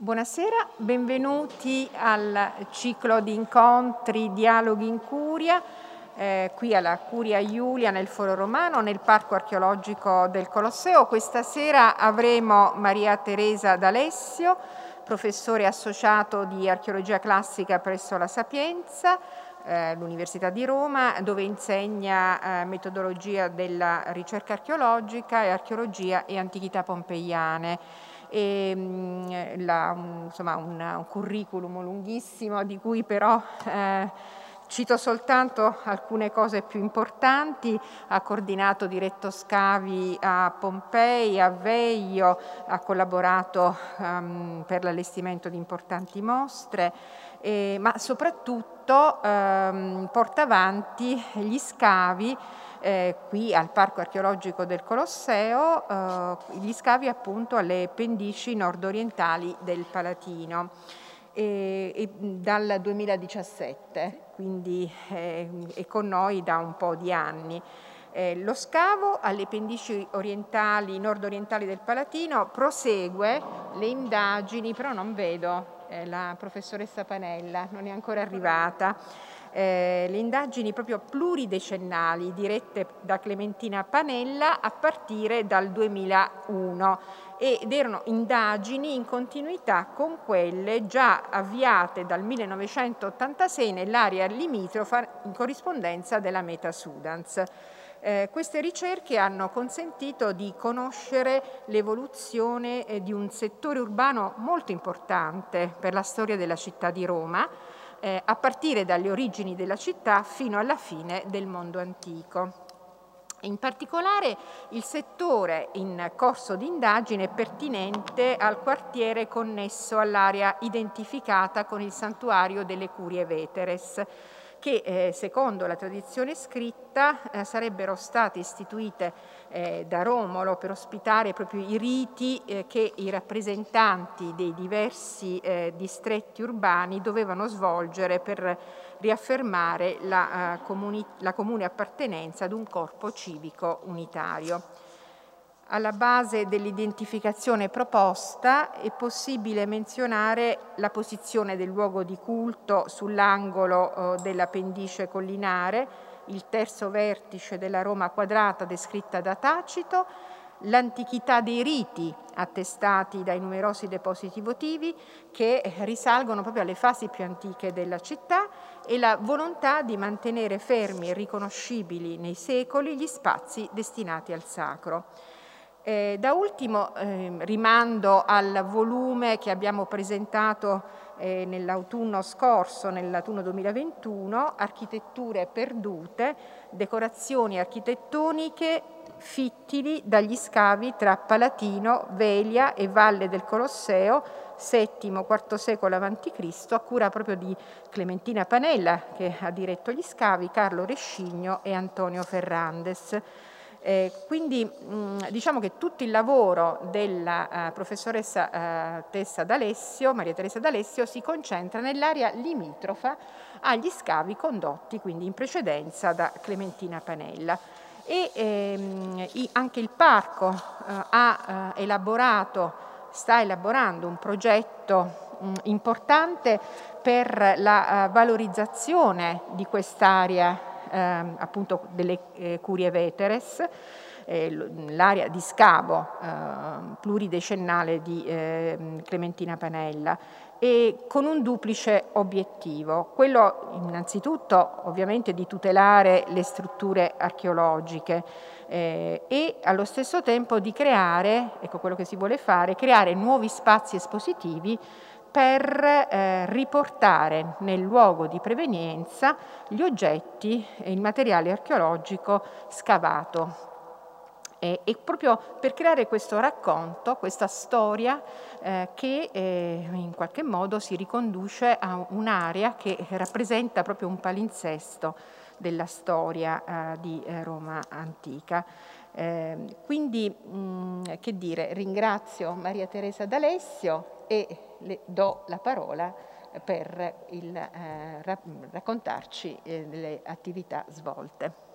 Buonasera, benvenuti al ciclo di incontri Dialoghi in Curia, eh, qui alla Curia Iulia nel Foro Romano, nel Parco Archeologico del Colosseo. Questa sera avremo Maria Teresa D'Alessio, professore associato di archeologia classica presso la Sapienza, eh, l'Università di Roma, dove insegna eh, metodologia della ricerca archeologica e archeologia e antichità pompeiane e mm, la, insomma, un, un, curriculum lunghissimo di cui però eh, cito soltanto alcune cose più importanti, ha coordinato diretto scavi a Pompei, a Veio, ha collaborato um, per l'allestimento di importanti mostre, eh, ma soprattutto um, porta avanti gli scavi eh, qui al Parco archeologico del Colosseo eh, gli scavi appunto alle pendici nord-orientali del Palatino e, e dal 2017, quindi eh, è con noi da un po' di anni. Eh, lo scavo alle pendici orientali, nord-orientali del Palatino prosegue le indagini, però non vedo eh, la professoressa Panella, non è ancora arrivata eh, le indagini proprio pluridecennali dirette da Clementina Panella a partire dal 2001 ed erano indagini in continuità con quelle già avviate dal 1986 nell'area limitrofa in corrispondenza della Meta Sudans. Eh, queste ricerche hanno consentito di conoscere l'evoluzione eh, di un settore urbano molto importante per la storia della città di Roma, eh, a partire dalle origini della città fino alla fine del mondo antico. In particolare il settore in corso di indagine è pertinente al quartiere connesso all'area identificata con il santuario delle Curie Veteres, che eh, secondo la tradizione scritta eh, sarebbero state istituite eh, da Romolo per ospitare proprio i riti eh, che i rappresentanti dei diversi eh, distretti urbani dovevano svolgere per riaffermare la, eh, comuni la comune appartenenza ad un corpo civico unitario. Alla base dell'identificazione proposta è possibile menzionare la posizione del luogo di culto sull'angolo eh, della pendice collinare, il terzo vertice della Roma quadrata descritta da Tacito, l'antichità dei riti attestati dai numerosi depositi votivi che risalgono proprio alle fasi più antiche della città e la volontà di mantenere fermi e riconoscibili nei secoli gli spazi destinati al sacro. Eh, da ultimo eh, rimando al volume che abbiamo presentato eh, nell'autunno scorso, nell'autunno 2021, Architetture perdute, decorazioni architettoniche fittili dagli scavi tra Palatino, Velia e Valle del Colosseo, VII-IV secolo a.C., a cura proprio di Clementina Panella, che ha diretto gli scavi, Carlo Rescigno e Antonio Ferrandes. Eh, quindi mh, diciamo che tutto il lavoro della uh, professoressa uh, Tessa D'Alessio, Maria Teresa D'Alessio, si concentra nell'area limitrofa agli scavi condotti quindi in precedenza da Clementina Panella. E ehm, i, anche il parco uh, ha elaborato, sta elaborando un progetto mh, importante per la valorizzazione di quest'area ehm, appunto delle eh, curie veteres, eh, l'area di scavo eh, pluridecennale di ehm, Clementina Panella e con un duplice obiettivo, quello innanzitutto ovviamente di tutelare le strutture archeologiche eh, e allo stesso tempo di creare, ecco quello che si vuole fare, creare nuovi spazi espositivi per eh, riportare nel luogo di prevenienza gli oggetti e il materiale archeologico scavato. E, e proprio per creare questo racconto, questa storia eh, che eh, in qualche modo si riconduce a un'area che rappresenta proprio un palinsesto della storia eh, di eh, Roma antica. Eh, quindi, mh, che dire, ringrazio Maria Teresa D'Alessio e le do la parola per il, eh, raccontarci eh, le attività svolte.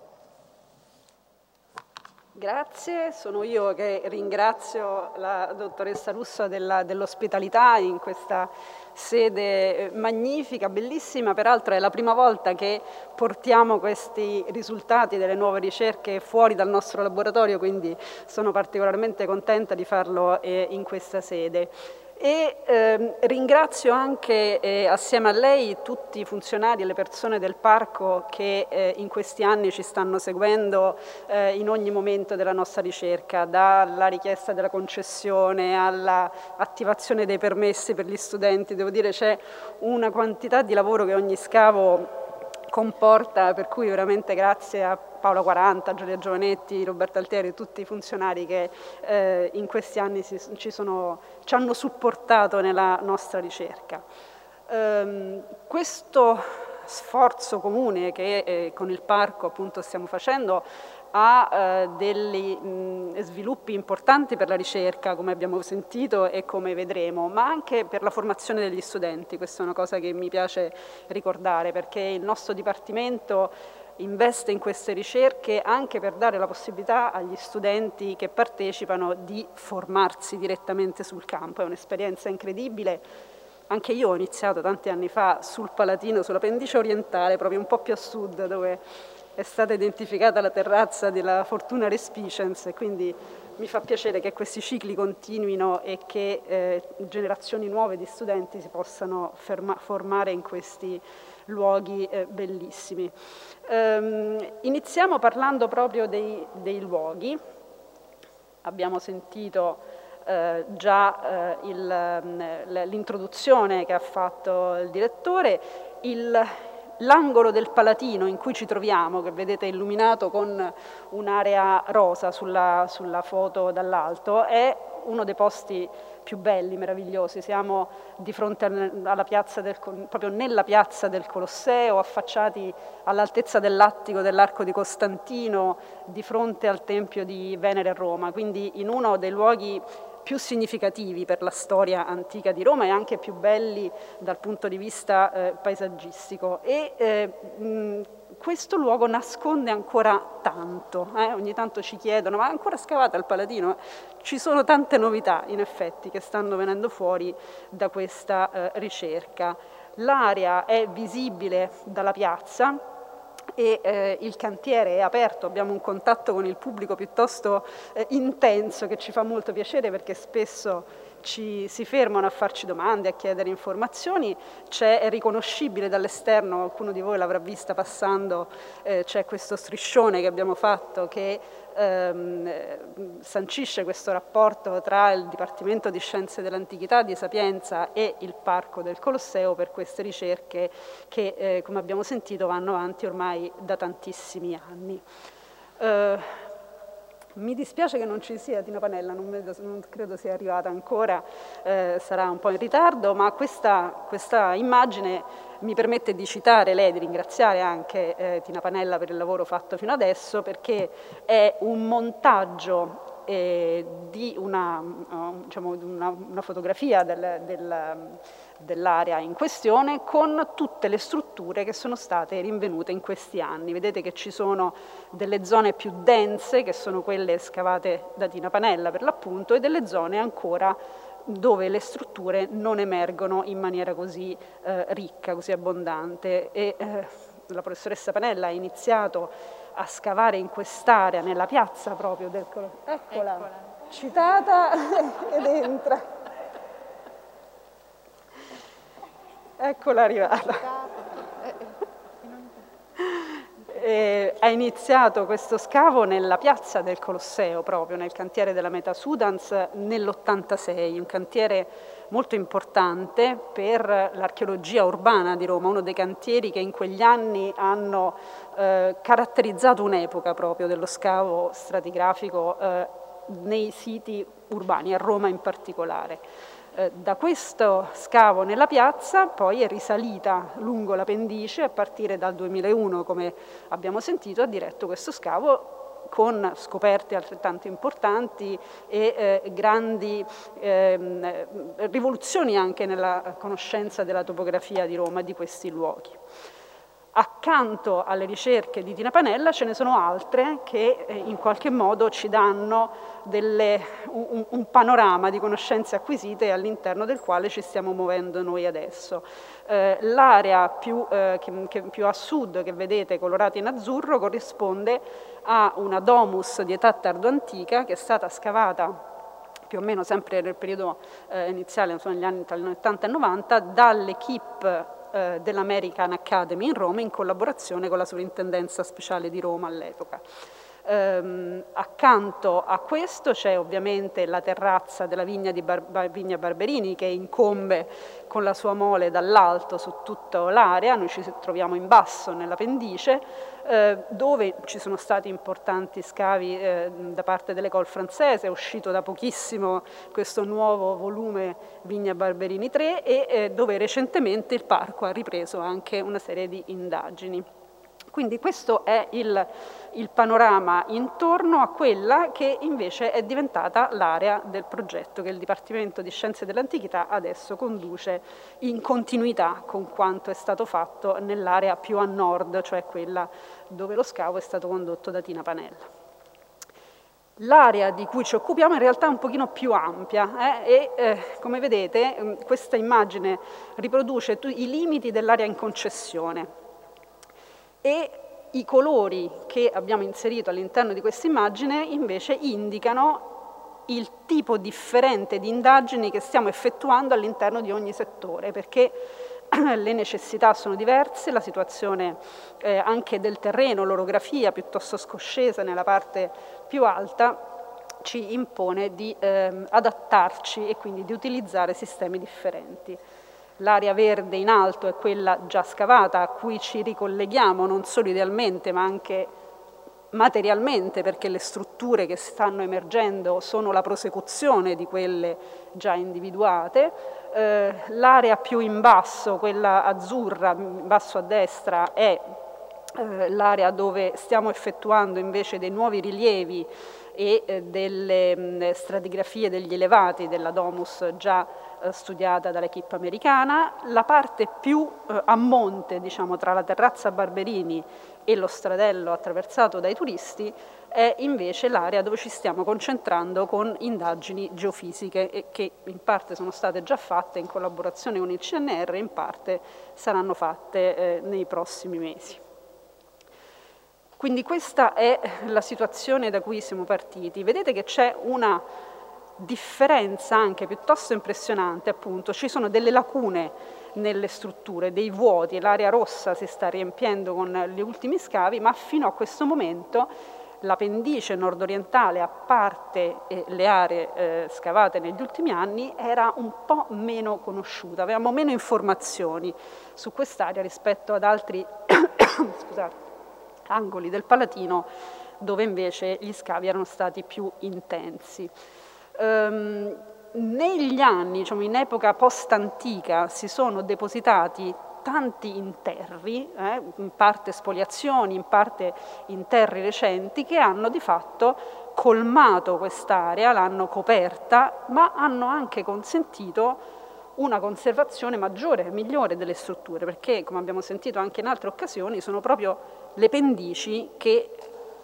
Grazie, sono io che ringrazio la dottoressa Russo dell'ospitalità in questa sede magnifica, bellissima, peraltro è la prima volta che portiamo questi risultati delle nuove ricerche fuori dal nostro laboratorio, quindi sono particolarmente contenta di farlo eh, in questa sede e ehm, ringrazio anche eh, assieme a lei tutti i funzionari e le persone del parco che eh, in questi anni ci stanno seguendo eh, in ogni momento della nostra ricerca, dalla richiesta della concessione all'attivazione dei permessi per gli studenti, devo dire c'è una quantità di lavoro che ogni scavo comporta, per cui veramente grazie a Paola 40, Giulia Giovanetti, Roberto Altieri tutti i funzionari che eh, in questi anni si, ci, sono, ci, hanno supportato nella nostra ricerca. Um, questo sforzo comune che eh, con il parco appunto stiamo facendo ha eh, degli sviluppi importanti per la ricerca, come abbiamo sentito e come vedremo, ma anche per la formazione degli studenti. Questa è una cosa che mi piace ricordare, perché il nostro Dipartimento investe in queste ricerche anche per dare la possibilità agli studenti che partecipano di formarsi direttamente sul campo. È un'esperienza incredibile. Anche io ho iniziato tanti anni fa sul Palatino, sulla pendice orientale, proprio un po' più a sud, dove è stata identificata la terrazza della Fortuna Respicenz e quindi mi fa piacere che questi cicli continuino e che eh, generazioni nuove di studenti si possano ferma, formare in questi luoghi eh, bellissimi. Um, iniziamo parlando proprio dei, dei luoghi. Abbiamo sentito eh, già eh, mm, l'introduzione che ha fatto il direttore. Il, L'angolo del Palatino in cui ci troviamo, che vedete illuminato con un'area rosa sulla, sulla foto dall'alto, è uno dei posti più belli, meravigliosi. Siamo di fronte alla piazza del, proprio nella piazza del Colosseo, affacciati all'altezza dell'attico dell'Arco di Costantino, di fronte al Tempio di Venere a Roma, quindi in uno dei luoghi più significativi per la storia antica di Roma e anche più belli dal punto di vista eh, paesaggistico. E, eh, mh, questo luogo nasconde ancora tanto, eh? ogni tanto ci chiedono ma ancora scavata il Palatino? Ci sono tante novità in effetti che stanno venendo fuori da questa eh, ricerca. L'area è visibile dalla piazza, e eh, il cantiere è aperto, abbiamo un contatto con il pubblico piuttosto eh, intenso che ci fa molto piacere perché spesso ci, si fermano a farci domande, a chiedere informazioni, c'è, è riconoscibile dall'esterno, qualcuno di voi l'avrà vista passando, eh, c'è questo striscione che abbiamo fatto che ehm, sancisce questo rapporto tra il Dipartimento di Scienze dell'Antichità di Sapienza e il Parco del Colosseo per queste ricerche che, eh, come abbiamo sentito, vanno avanti ormai da tantissimi anni. Eh, mi dispiace che non ci sia Tina Panella, non, vedo, non credo sia arrivata ancora, eh, sarà un po' in ritardo, ma questa, questa, immagine mi permette di citare lei, di ringraziare anche eh, Tina Panella per il lavoro fatto fino adesso, perché è un montaggio eh, di una, diciamo, una, una fotografia del, del dell'area in questione con tutte le strutture che sono state rinvenute in questi anni. Vedete che ci sono delle zone più dense, che sono quelle scavate da Tina Panella per l'appunto, e delle zone ancora dove le strutture non emergono in maniera così eh, ricca, così abbondante. E, eh, la professoressa Panella ha iniziato a scavare in quest'area, nella piazza proprio del... Eccola, Eccola. citata ed entra. Eccola arrivata. E ha iniziato questo scavo nella piazza del Colosseo, proprio nel cantiere della Meta Sudans nell'86, un cantiere molto importante per l'archeologia urbana di Roma, uno dei cantieri che in quegli anni hanno eh, caratterizzato un'epoca proprio dello scavo stratigrafico eh, nei siti urbani, a Roma in particolare. Eh, da questo scavo nella piazza poi è risalita lungo la pendice a partire dal 2001, come abbiamo sentito, ha diretto questo scavo con scoperte altrettanto importanti e eh, grandi eh, rivoluzioni anche nella conoscenza della topografia di Roma e di questi luoghi. Accanto alle ricerche di Tina Panella ce ne sono altre che eh, in qualche modo ci danno delle, un, un, panorama di conoscenze acquisite all'interno del quale ci stiamo muovendo noi adesso. Eh, L'area più, eh, che, che più a sud, che vedete colorata in azzurro, corrisponde a una domus di età tardo-antica che è stata scavata più o meno sempre nel periodo eh, iniziale, insomma, negli anni tra gli 80 e 90, dall'equipe eh, dell'American Academy in Roma in collaborazione con la Sovrintendenza Speciale di Roma all'epoca. Um, accanto a questo c'è ovviamente la terrazza della vigna di Bar Vigna Barberini che incombe con la sua mole dall'alto su tutta l'area, noi ci troviamo in basso nella pendice, eh, dove ci sono stati importanti scavi eh, da parte dell'Ecole francese, è uscito da pochissimo questo nuovo volume Vigna Barberini 3 e eh, dove recentemente il parco ha ripreso anche una serie di indagini. Quindi questo è il, il, panorama intorno a quella che invece è diventata l'area del progetto che il Dipartimento di Scienze dell'Antichità adesso conduce in continuità con quanto è stato fatto nell'area più a nord, cioè quella dove lo scavo è stato condotto da Tina Panella. L'area di cui ci occupiamo in realtà è un pochino più ampia eh, e eh, come vedete mm, questa immagine riproduce i limiti dell'area in concessione e i colori che abbiamo inserito all'interno di questa immagine invece indicano il tipo differente di indagini che stiamo effettuando all'interno di ogni settore, perché le necessità sono diverse, la situazione eh, anche del terreno, l'orografia piuttosto scoscesa nella parte più alta, ci impone di eh, adattarci e quindi di utilizzare sistemi differenti. L'area verde in alto è quella già scavata a cui ci ricolleghiamo non solo idealmente ma anche materialmente perché le strutture che stanno emergendo sono la prosecuzione di quelle già individuate. Eh, l'area più in basso, quella azzurra, in basso a destra, è eh, l'area dove stiamo effettuando invece dei nuovi rilievi e eh, delle mh, stratigrafie degli elevati della domus già eh, studiata dall'equipe americana. La parte più a monte, diciamo, tra la terrazza Barberini e lo stradello attraversato dai turisti è invece l'area dove ci stiamo concentrando con indagini geofisiche che in parte sono state già fatte in collaborazione con il CNR e in parte saranno fatte eh, nei prossimi mesi. Quindi questa è la situazione da cui siamo partiti. Vedete che c'è una differenza anche piuttosto impressionante, appunto, ci sono delle lacune nelle strutture, dei vuoti, l'area rossa si sta riempiendo con gli ultimi scavi, ma fino a questo momento la pendice nordorientale, a parte eh, le aree eh, scavate negli ultimi anni, era un po' meno conosciuta, avevamo meno informazioni su quest'area rispetto ad altri scusate, angoli del Palatino dove invece gli scavi erano stati più intensi. Um, negli anni, diciamo, in epoca post-antica, si sono depositati tanti interri, eh, in parte spoliazioni, in parte interri recenti, che hanno di fatto colmato quest'area, l'hanno coperta, ma hanno anche consentito una conservazione maggiore, migliore delle strutture, perché come abbiamo sentito anche in altre occasioni sono proprio le pendici che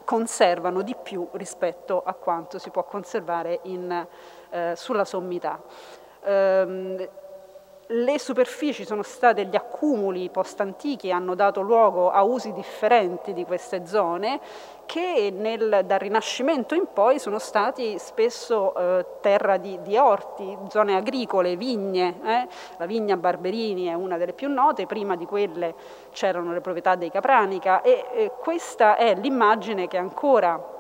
conservano di più rispetto a quanto si può conservare in, eh, sulla sommità. Um, le superfici sono state gli accumuli post-antichi, hanno dato luogo a usi differenti di queste zone che nel, dal Rinascimento in poi sono stati spesso eh, terra di, di, orti, zone agricole, vigne. Eh? La vigna Barberini è una delle più note, prima di quelle c'erano le proprietà dei Capranica e eh, questa è l'immagine che ancora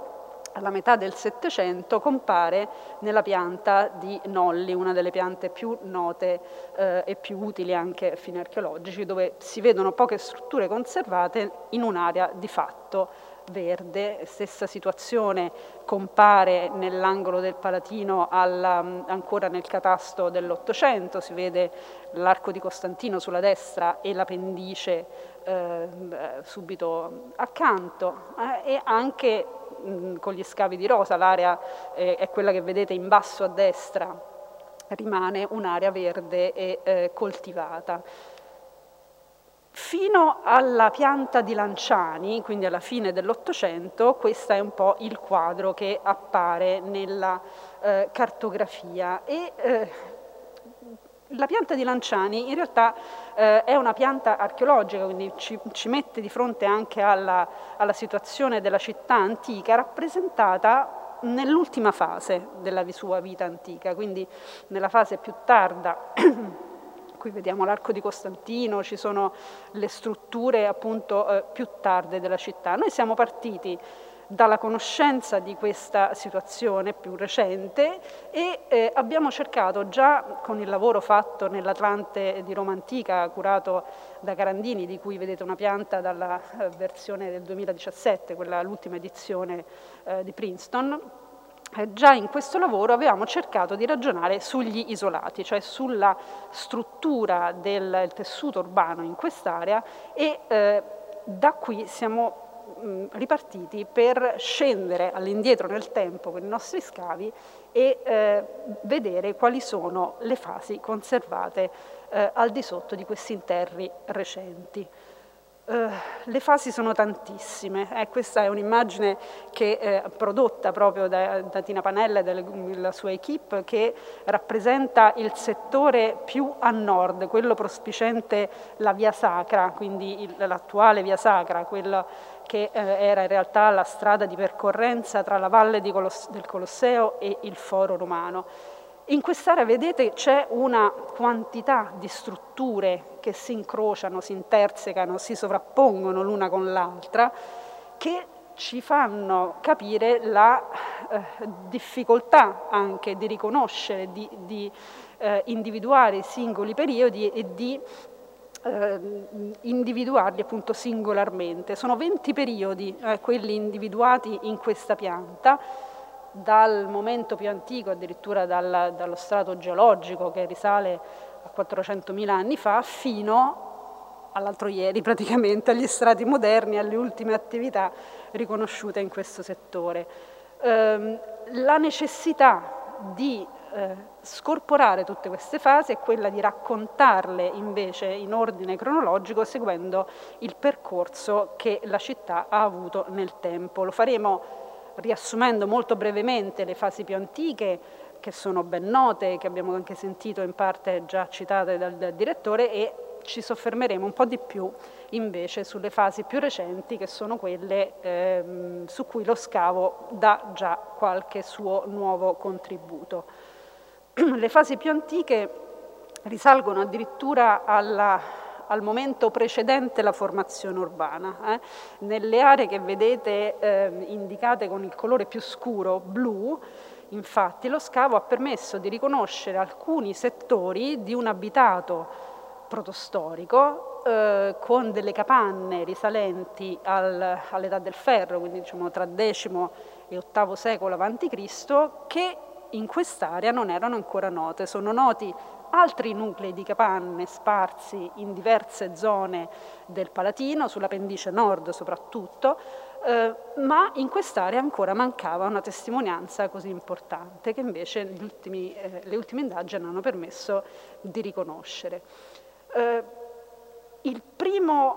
alla metà del Settecento compare nella pianta di Nolli, una delle piante più note eh, e più utili anche a fini archeologici, dove si vedono poche strutture conservate in un'area di fatto verde. Stessa situazione compare nell'angolo del Palatino alla, ancora nel catasto dell'Ottocento, si vede l'arco di Costantino sulla destra e la pendice eh, subito accanto eh, e anche mh, con gli scavi di rosa, l'area eh, è quella che vedete in basso a destra, rimane un'area verde e eh, coltivata. Fino alla pianta di Lanciani, quindi alla fine dell'Ottocento, questo è un po' il quadro che appare nella eh, cartografia. E, eh, la pianta di Lanciani in realtà eh, è una pianta archeologica, quindi ci, ci mette di fronte anche alla, alla, situazione della città antica rappresentata nell'ultima fase della sua vita antica, quindi nella fase più tarda qui vediamo l'arco di Costantino, ci sono le strutture appunto eh, più tarde della città. Noi siamo partiti dalla conoscenza di questa situazione più recente e eh, abbiamo cercato già con il lavoro fatto nell'Atlante di Roma Antica, curato da Carandini, di cui vedete una pianta dalla eh, versione del 2017, quella l'ultima edizione eh, di Princeton, eh, già in questo lavoro avevamo cercato di ragionare sugli isolati, cioè sulla struttura del tessuto urbano in quest'area e eh, da qui siamo mh, ripartiti per scendere all'indietro nel tempo con i nostri scavi e eh, vedere quali sono le fasi conservate eh, al di sotto di questi interri recenti. Uh, le fasi sono tantissime, eh, questa è un'immagine che è prodotta proprio da, da Tina Panella e dalla sua equip che rappresenta il settore più a nord, quello prospicente la via sacra, quindi l'attuale via sacra, quella che eh, era in realtà la strada di percorrenza tra la valle Coloss del Colosseo e il foro romano. In quest'area, vedete, c'è una quantità di strutture che si incrociano, si intersecano, si sovrappongono l'una con l'altra, che ci fanno capire la eh, difficoltà anche di riconoscere, di, di eh, individuare i singoli periodi e di individuarli appunto singolarmente. Sono 20 periodi eh, quelli individuati in questa pianta, dal momento più antico, addirittura dal, dallo strato geologico che risale a 400.000 anni fa, fino all'altro ieri praticamente, agli strati moderni, alle ultime attività riconosciute in questo settore. Eh, la necessità di eh, scorporare tutte queste fasi è quella di raccontarle invece in ordine cronologico seguendo il percorso che la città ha avuto nel tempo. Lo faremo riassumendo molto brevemente le fasi più antiche che sono ben note, che abbiamo anche sentito in parte già citate dal, dal direttore e ci soffermeremo un po' di più invece sulle fasi più recenti che sono quelle ehm, su cui lo scavo dà già qualche suo nuovo contributo. Le fasi più antiche risalgono addirittura alla al momento precedente la formazione urbana. Eh? Nelle aree che vedete eh, indicate con il colore più scuro, blu, infatti lo scavo ha permesso di riconoscere alcuni settori di un abitato protostorico eh, con delle capanne risalenti al, all'età del ferro, quindi diciamo tra X e VIII secolo a.C., che in quest'area non erano ancora note. Sono noti altri nuclei di capanne sparsi in diverse zone del Palatino, sulla pendice nord soprattutto, eh, ma in quest'area ancora mancava una testimonianza così importante che invece ultimi, eh, le ultime indagini hanno permesso di riconoscere. Eh, il primo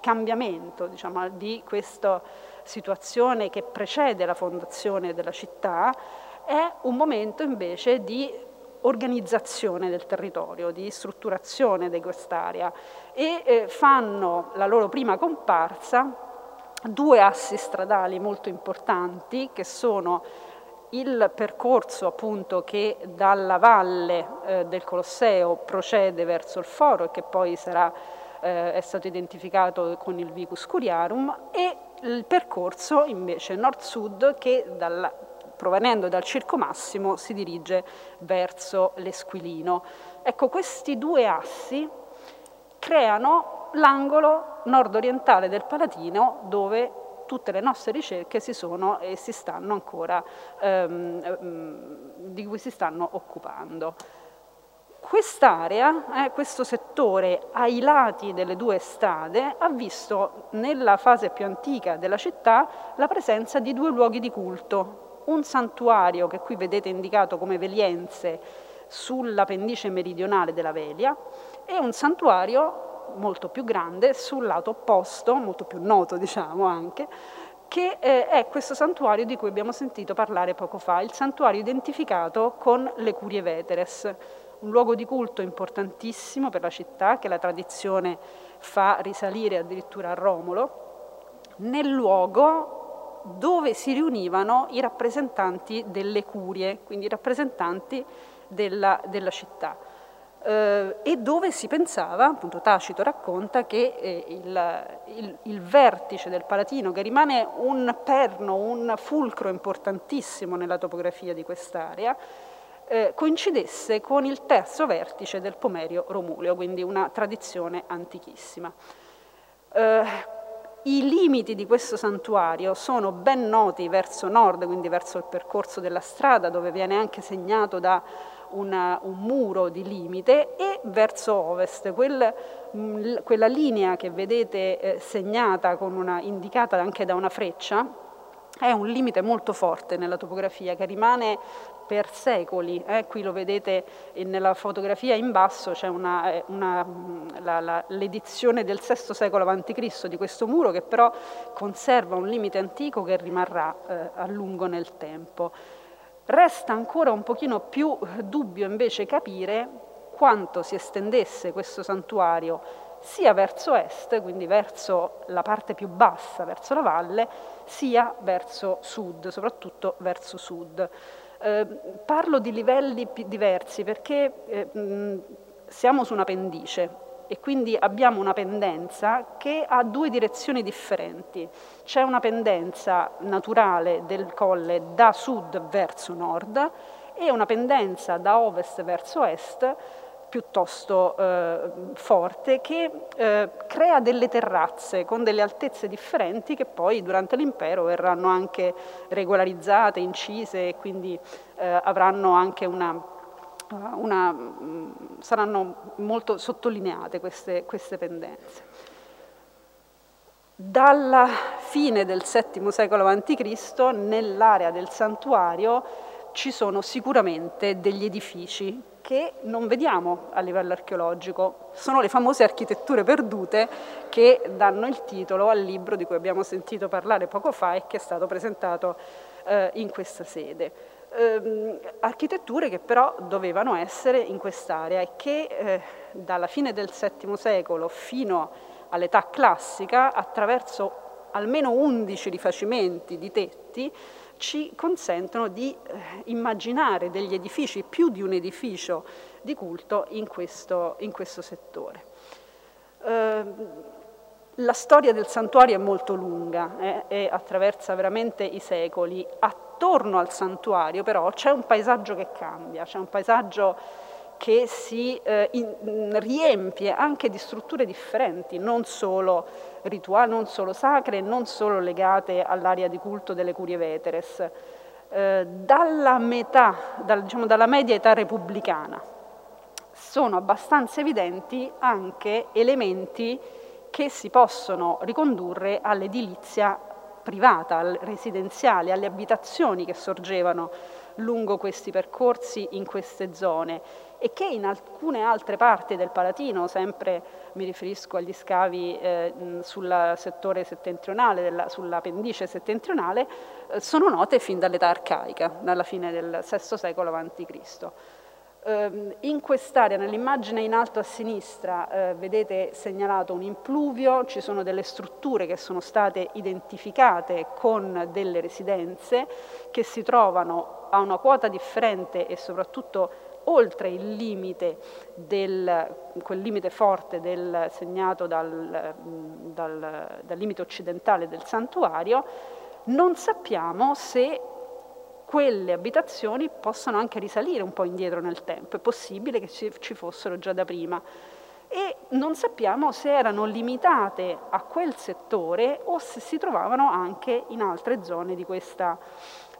cambiamento diciamo, di questa situazione che precede la fondazione della città è un momento invece di organizzazione del territorio, di strutturazione di quest'area e eh, fanno la loro prima comparsa due assi stradali molto importanti che sono il percorso appunto che dalla valle eh, del Colosseo procede verso il foro e che poi sarà, eh, è stato identificato con il Vicus Curiarum e il percorso invece nord-sud che dalla provenendo dal Circo Massimo si dirige verso l'Esquilino. Ecco, questi due assi creano l'angolo nord-orientale del Palatino dove tutte le nostre ricerche si sono e si stanno ancora, ehm, ehm di cui si stanno occupando. Quest'area, eh, questo settore ai lati delle due strade, ha visto nella fase più antica della città la presenza di due luoghi di culto, un santuario che qui vedete indicato come Velienze sulla pendice meridionale della Velia e un santuario molto più grande, sul lato opposto, molto più noto diciamo anche, che eh, è questo santuario di cui abbiamo sentito parlare poco fa, il santuario identificato con le Curie Veteres, un luogo di culto importantissimo per la città che la tradizione fa risalire addirittura a Romolo, nel luogo dove si riunivano i rappresentanti delle curie, quindi i rappresentanti della, della città eh, e dove si pensava, appunto Tacito racconta, che eh, il, il, il, vertice del Palatino, che rimane un perno, un fulcro importantissimo nella topografia di quest'area, eh, coincidesse con il terzo vertice del Pomerio Romuleo, quindi una tradizione antichissima. I limiti di questo santuario sono ben noti verso nord, quindi verso il percorso della strada, dove viene anche segnato da una, un muro di limite e verso ovest, quel, mh, quella linea che vedete eh, segnata, una, indicata anche da una freccia, è un limite molto forte nella topografia che rimane per secoli. Eh? Qui lo vedete nella fotografia in basso, c'è eh, l'edizione del VI secolo a.C. di questo muro che però conserva un limite antico che rimarrà eh, a lungo nel tempo. Resta ancora un pochino più dubbio invece capire quanto si estendesse questo santuario sia verso est, quindi verso la parte più bassa, verso la valle, sia verso sud, soprattutto verso sud. Eh, parlo di livelli diversi perché eh, mh, siamo su una pendice e quindi abbiamo una pendenza che ha due direzioni differenti. C'è una pendenza naturale del colle da sud verso nord e una pendenza da ovest verso est piuttosto eh, forte che eh, crea delle terrazze con delle altezze differenti che poi durante l'impero verranno anche regolarizzate, incise e quindi eh, avranno anche una una, mm, saranno molto sottolineate queste, queste pendenze. Dalla fine del VII secolo a.C. nell'area del santuario ci sono sicuramente degli edifici che non vediamo a livello archeologico. Sono le famose architetture perdute che danno il titolo al libro di cui abbiamo sentito parlare poco fa e che è stato presentato eh, in questa sede ehm, architetture che però dovevano essere in quest'area e che eh, dalla fine del VII secolo fino all'età classica, attraverso almeno 11 rifacimenti di tetti, ci consentono di eh, immaginare degli edifici, più di un edificio di culto in questo, in questo settore. Eh, la storia del santuario è molto lunga eh, e attraversa veramente i secoli. Attorno al santuario però c'è un paesaggio che cambia, c'è un paesaggio che si eh, in, riempie anche di strutture differenti, non solo rituali, non solo sacre, non solo legate all'area di culto delle curie veteres. Eh, dalla metà, dal, diciamo, dalla media età repubblicana sono abbastanza evidenti anche elementi che si possono ricondurre all'edilizia privata, residenziale, alle abitazioni che sorgevano lungo questi percorsi in queste zone e che in alcune altre parti del Palatino, sempre mi riferisco agli scavi eh, sul settore settentrionale, della, sulla pendice settentrionale, eh, sono note fin dall'età arcaica, dalla fine del VI secolo a.C. Ehm, in quest'area, nell'immagine in alto a sinistra, eh, vedete segnalato un impluvio, ci sono delle strutture che sono state identificate con delle residenze che si trovano a una quota differente e soprattutto oltre il limite, del, quel limite forte del, segnato dal, dal, dal limite occidentale del santuario, non sappiamo se quelle abitazioni possano anche risalire un po' indietro nel tempo, è possibile che ci fossero già da prima. E non sappiamo se erano limitate a quel settore o se si trovavano anche in altre zone di, questa,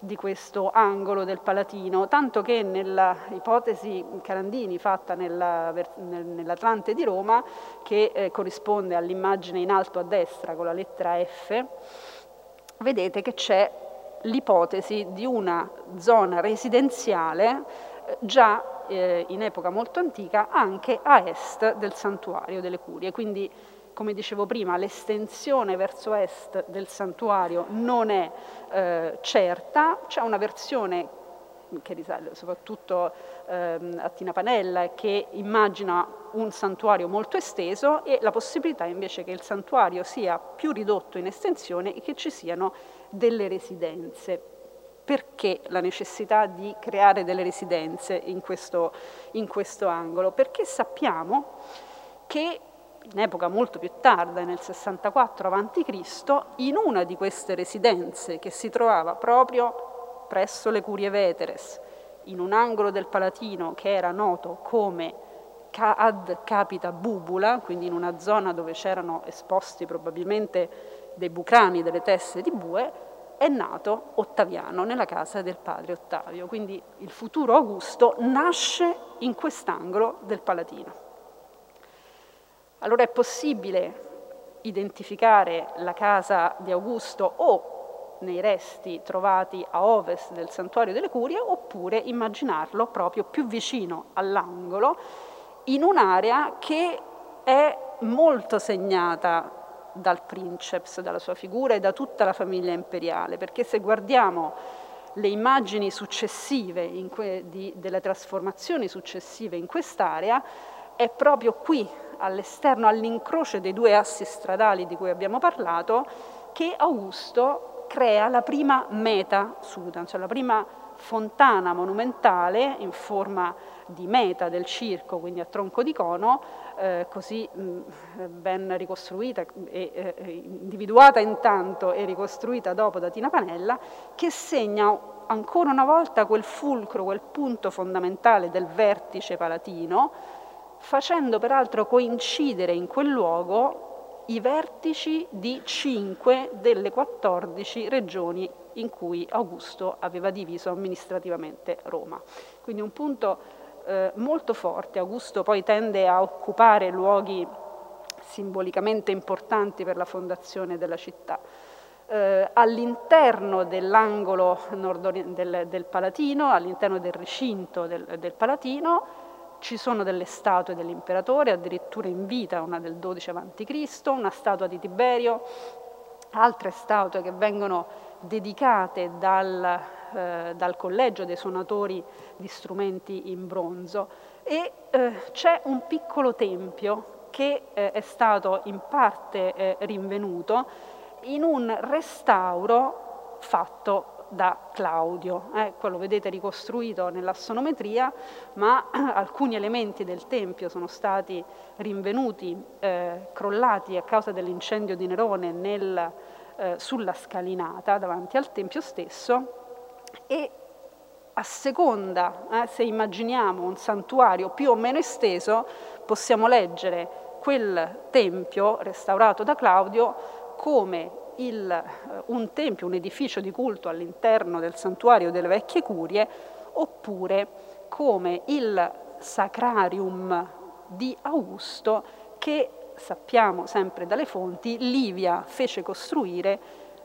di questo angolo del Palatino, tanto che nell'ipotesi Carandini fatta nella, nell'Atlante di Roma, che eh, corrisponde all'immagine in alto a destra con la lettera F, vedete che c'è l'ipotesi di una zona residenziale già eh, in epoca molto antica anche a est del santuario delle curie, quindi come dicevo prima, l'estensione verso est del santuario non è eh, certa, c'è una versione che risale soprattutto ehm, a Tina Panella, che immagina un santuario molto esteso e la possibilità invece che il santuario sia più ridotto in estensione e che ci siano delle residenze. Perché la necessità di creare delle residenze in questo, in questo angolo? Perché sappiamo che in epoca molto più tarda, nel 64 a.C., in una di queste residenze che si trovava proprio presso le Curie Veteres, in un angolo del Palatino che era noto come ad capita bubula, quindi in una zona dove c'erano esposti probabilmente dei bucrani, delle teste di bue, è nato Ottaviano nella casa del padre Ottavio. Quindi il futuro Augusto nasce in quest'angolo del Palatino. Allora è possibile identificare la casa di Augusto o nei resti trovati a ovest del santuario delle Curie oppure immaginarlo proprio più vicino all'angolo in un'area che è molto segnata dal princeps, dalla sua figura e da tutta la famiglia imperiale, perché se guardiamo le immagini successive di, delle trasformazioni successive in quest'area, è proprio qui all'esterno, all'incrocio dei due assi stradali di cui abbiamo parlato, che Augusto crea la prima meta sudan, cioè la prima fontana monumentale in forma di meta del circo, quindi a tronco di cono, eh, così mh, ben ricostruita e eh, individuata intanto e ricostruita dopo da Tina Panella, che segna ancora una volta quel fulcro, quel punto fondamentale del vertice palatino, facendo peraltro coincidere in quel luogo i vertici di cinque delle 14 regioni in cui Augusto aveva diviso amministrativamente Roma. Quindi un punto eh, molto forte. Augusto poi tende a occupare luoghi simbolicamente importanti per la fondazione della città. Eh, all'interno dell'angolo del, del, Palatino, all'interno del recinto del, del Palatino, ci sono delle statue dell'imperatore, addirittura in vita, una del 12 a.C., una statua di Tiberio, altre statue che vengono dedicate dal, eh, dal Collegio dei Suonatori di Strumenti in Bronzo e eh, c'è un piccolo tempio che eh, è stato in parte eh, rinvenuto in un restauro fatto da Claudio. Eh, quello vedete ricostruito nell'assonometria, ma alcuni elementi del Tempio sono stati rinvenuti, eh, crollati a causa dell'incendio di Nerone nel, eh, sulla scalinata davanti al Tempio stesso e a seconda, eh, se immaginiamo un santuario più o meno esteso, possiamo leggere quel tempio restaurato da Claudio come il, eh, un tempio, un edificio di culto all'interno del santuario delle vecchie curie, oppure come il sacrarium di Augusto che sappiamo sempre dalle fonti Livia fece costruire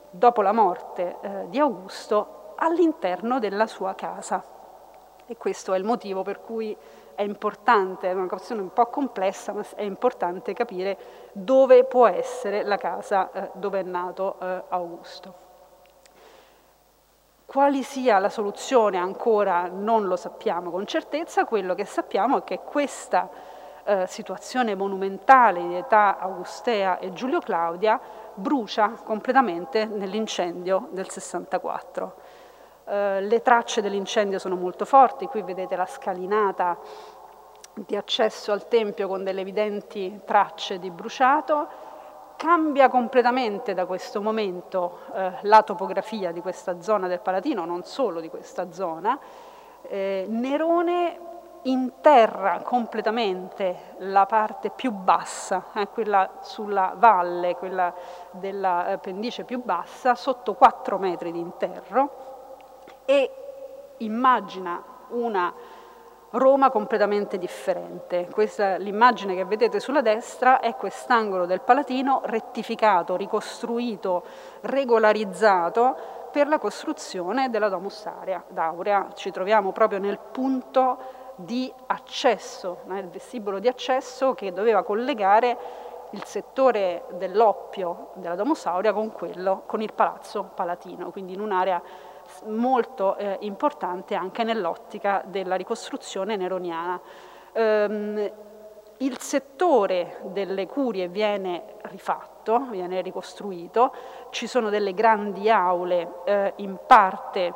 dopo la morte eh, di Augusto all'interno della sua casa. E questo è il motivo per cui è importante, è una questione un po' complessa, ma è importante capire dove può essere la casa eh, dove è nato eh, Augusto. Quali sia la soluzione ancora non lo sappiamo con certezza, quello che sappiamo è che questa eh, situazione monumentale di età augustea e Giulio Claudia brucia completamente nell'incendio del 64. Eh, le tracce dell'incendio sono molto forti, qui vedete la scalinata di accesso al Tempio con delle evidenti tracce di bruciato, cambia completamente da questo momento eh, la topografia di questa zona del Palatino, non solo di questa zona. Eh, Nerone interra completamente la parte più bassa, eh, quella sulla valle, quella della eh, pendice più bassa, sotto 4 metri di interro e immagina una Roma completamente differente. Questa, l'immagine che vedete sulla destra è quest'angolo del Palatino rettificato, ricostruito, regolarizzato per la costruzione della Domus Aurea. Ci troviamo proprio nel punto di accesso, nel vestibolo di accesso che doveva collegare il settore dell'oppio della Domus Aurea con quello, con il Palazzo Palatino, quindi in un'area molto eh, importante anche nell'ottica della ricostruzione neroniana. Um, il settore delle curie viene rifatto, viene ricostruito, ci sono delle grandi aule eh, in parte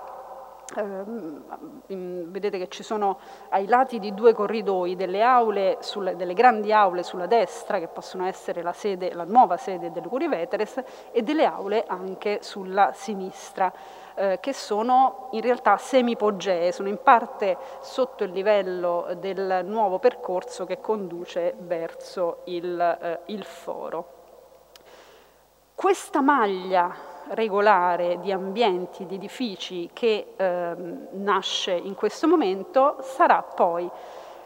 vedete che ci sono ai lati di due corridoi delle, aule sulle, delle grandi aule sulla destra che possono essere la, sede, la nuova sede delle Curie Veteres e delle aule anche sulla sinistra eh, che sono in realtà semipogee, sono in parte sotto il livello del nuovo percorso che conduce verso il, eh, il foro. Questa maglia regolare di ambienti, di edifici che eh, nasce in questo momento sarà poi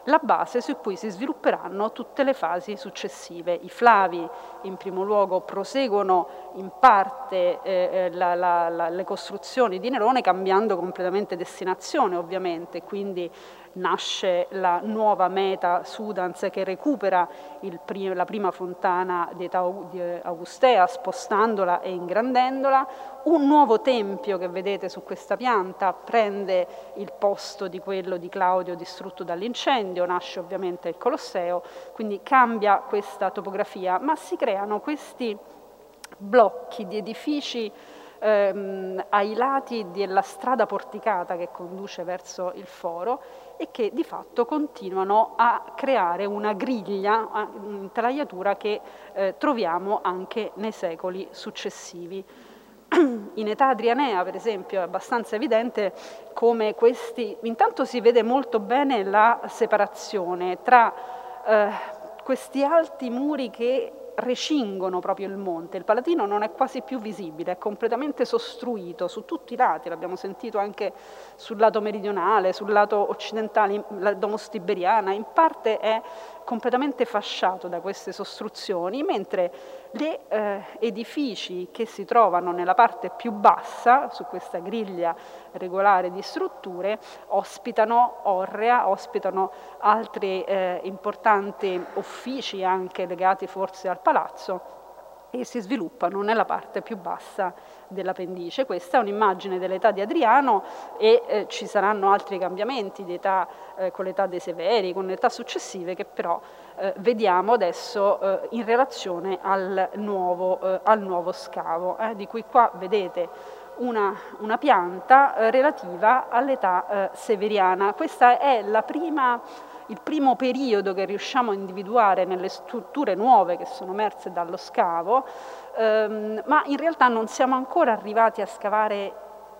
la base su cui si svilupperanno tutte le fasi successive. I Flavi in primo luogo proseguono in parte eh, eh la, la, la, le costruzioni di Nerone cambiando completamente destinazione ovviamente, quindi nasce la nuova meta Sudans che recupera prim la prima fontana di età Augustea spostandola e ingrandendola, un nuovo tempio che vedete su questa pianta prende il posto di quello di Claudio distrutto dall'incendio, nasce ovviamente il Colosseo, quindi cambia questa topografia, ma si creano questi blocchi di edifici ehm, ai lati della strada porticata che conduce verso il foro e che di fatto continuano a creare una griglia, un'intelaiatura che eh, troviamo anche nei secoli successivi. In età adrianea, per esempio, è abbastanza evidente come questi, intanto si vede molto bene la separazione tra eh, questi alti muri che recingono proprio il monte, il Palatino non è quasi più visibile, è completamente sostruito su tutti i lati, l'abbiamo sentito anche sul lato meridionale, sul lato occidentale, la Domos Tiberiana, in parte è completamente fasciato da queste sostruzioni, mentre gli eh, edifici che si trovano nella parte più bassa, su questa griglia regolare di strutture, ospitano Orrea, ospitano altri eh, importanti uffici anche legati forse al palazzo e si sviluppano nella parte più bassa della pendice. Questa è un'immagine dell'età di Adriano e eh, ci saranno altri cambiamenti età, eh, con l'età dei Severi, con le età successive che però eh, vediamo adesso eh, in relazione al nuovo, eh, al nuovo scavo, eh, di cui qua vedete una, una pianta relativa all'età severiana. Questa è la prima il primo periodo che riusciamo a individuare nelle strutture nuove che sono emerse dallo scavo, ehm, ma in realtà non siamo ancora arrivati a scavare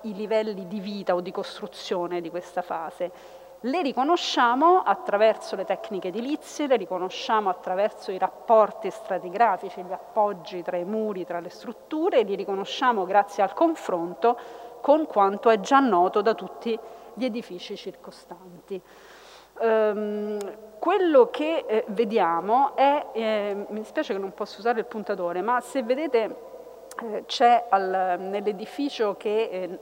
i livelli di vita o di costruzione di questa fase. Le riconosciamo attraverso le tecniche edilizie, le riconosciamo attraverso i rapporti stratigrafici, gli appoggi tra i muri, tra le strutture, li riconosciamo grazie al confronto con quanto è già noto da tutti gli edifici circostanti. Um, quello che eh, vediamo è, eh, mi dispiace che non posso usare il puntatore, ma se vedete eh, c'è nell'edificio che eh,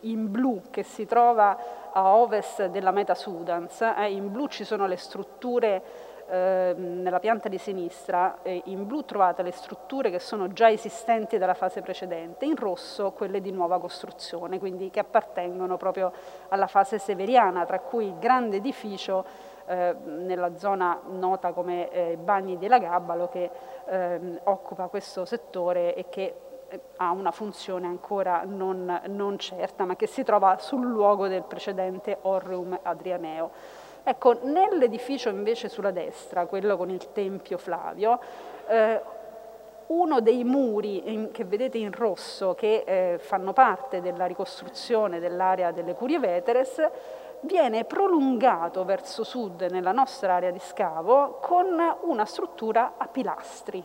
in blu che si trova a ovest della Meta Sudans, eh, in blu ci sono le strutture Ehm, nella pianta di sinistra eh, in blu trovate le strutture che sono già esistenti dalla fase precedente, in rosso quelle di nuova costruzione, quindi che appartengono proprio alla fase severiana, tra cui il grande edificio eh, nella zona nota come eh, Bagni della Gabbalo che ehm, occupa questo settore e che eh, ha una funzione ancora non, non certa, ma che si trova sul luogo del precedente Orreum Adrianeo. Ecco, nell'edificio invece sulla destra, quello con il Tempio Flavio, eh, uno dei muri in, che vedete in rosso che eh, fanno parte della ricostruzione dell'area delle Curie Veteres viene prolungato verso sud nella nostra area di scavo con una struttura a pilastri.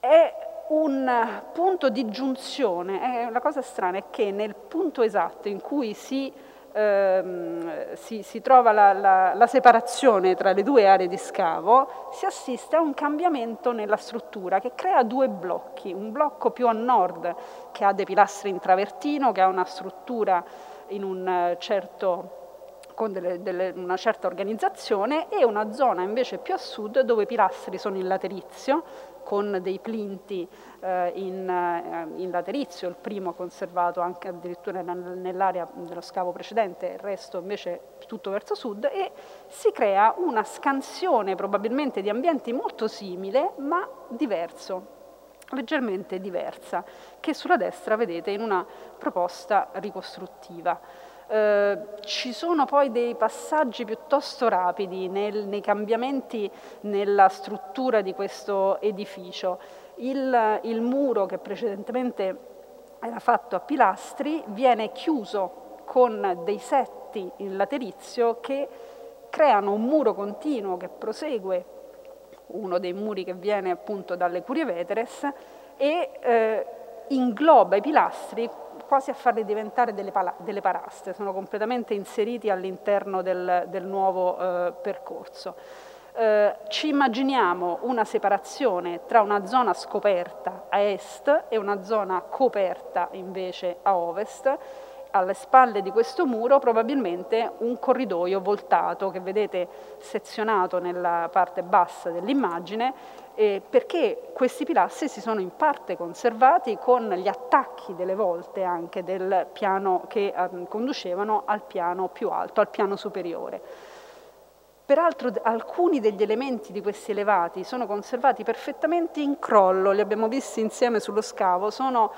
È un punto di giunzione, una cosa strana, è che nel punto esatto in cui si ehm, si, si, trova la, la, la, separazione tra le due aree di scavo, si assiste a un cambiamento nella struttura che crea due blocchi, un blocco più a nord che ha dei pilastri in travertino, che ha una struttura in un certo con delle, delle, una certa organizzazione e una zona invece più a sud dove i pilastri sono in laterizio con dei plinti eh, in, eh, in, laterizio, il primo conservato anche addirittura nell'area dello scavo precedente, il resto invece tutto verso sud e si crea una scansione probabilmente di ambienti molto simile ma diverso leggermente diversa, che sulla destra vedete in una proposta ricostruttiva. Eh, ci sono poi dei passaggi piuttosto rapidi nel, nei cambiamenti nella struttura di questo edificio. Il, il muro che precedentemente era fatto a pilastri viene chiuso con dei setti in laterizio che creano un muro continuo che prosegue uno dei muri che viene appunto dalle Curie Veteres e eh, ingloba i pilastri quasi a farli diventare delle, delle paraste, sono completamente inseriti all'interno del, del, nuovo eh, percorso. Eh, ci immaginiamo una separazione tra una zona scoperta a est e una zona coperta invece a ovest, alle spalle di questo muro probabilmente un corridoio voltato che vedete sezionato nella parte bassa dell'immagine eh, perché questi pilastri si sono in parte conservati con gli attacchi delle volte anche del piano che eh, conducevano al piano più alto, al piano superiore. Peraltro alcuni degli elementi di questi elevati sono conservati perfettamente in crollo, li abbiamo visti insieme sullo scavo, sono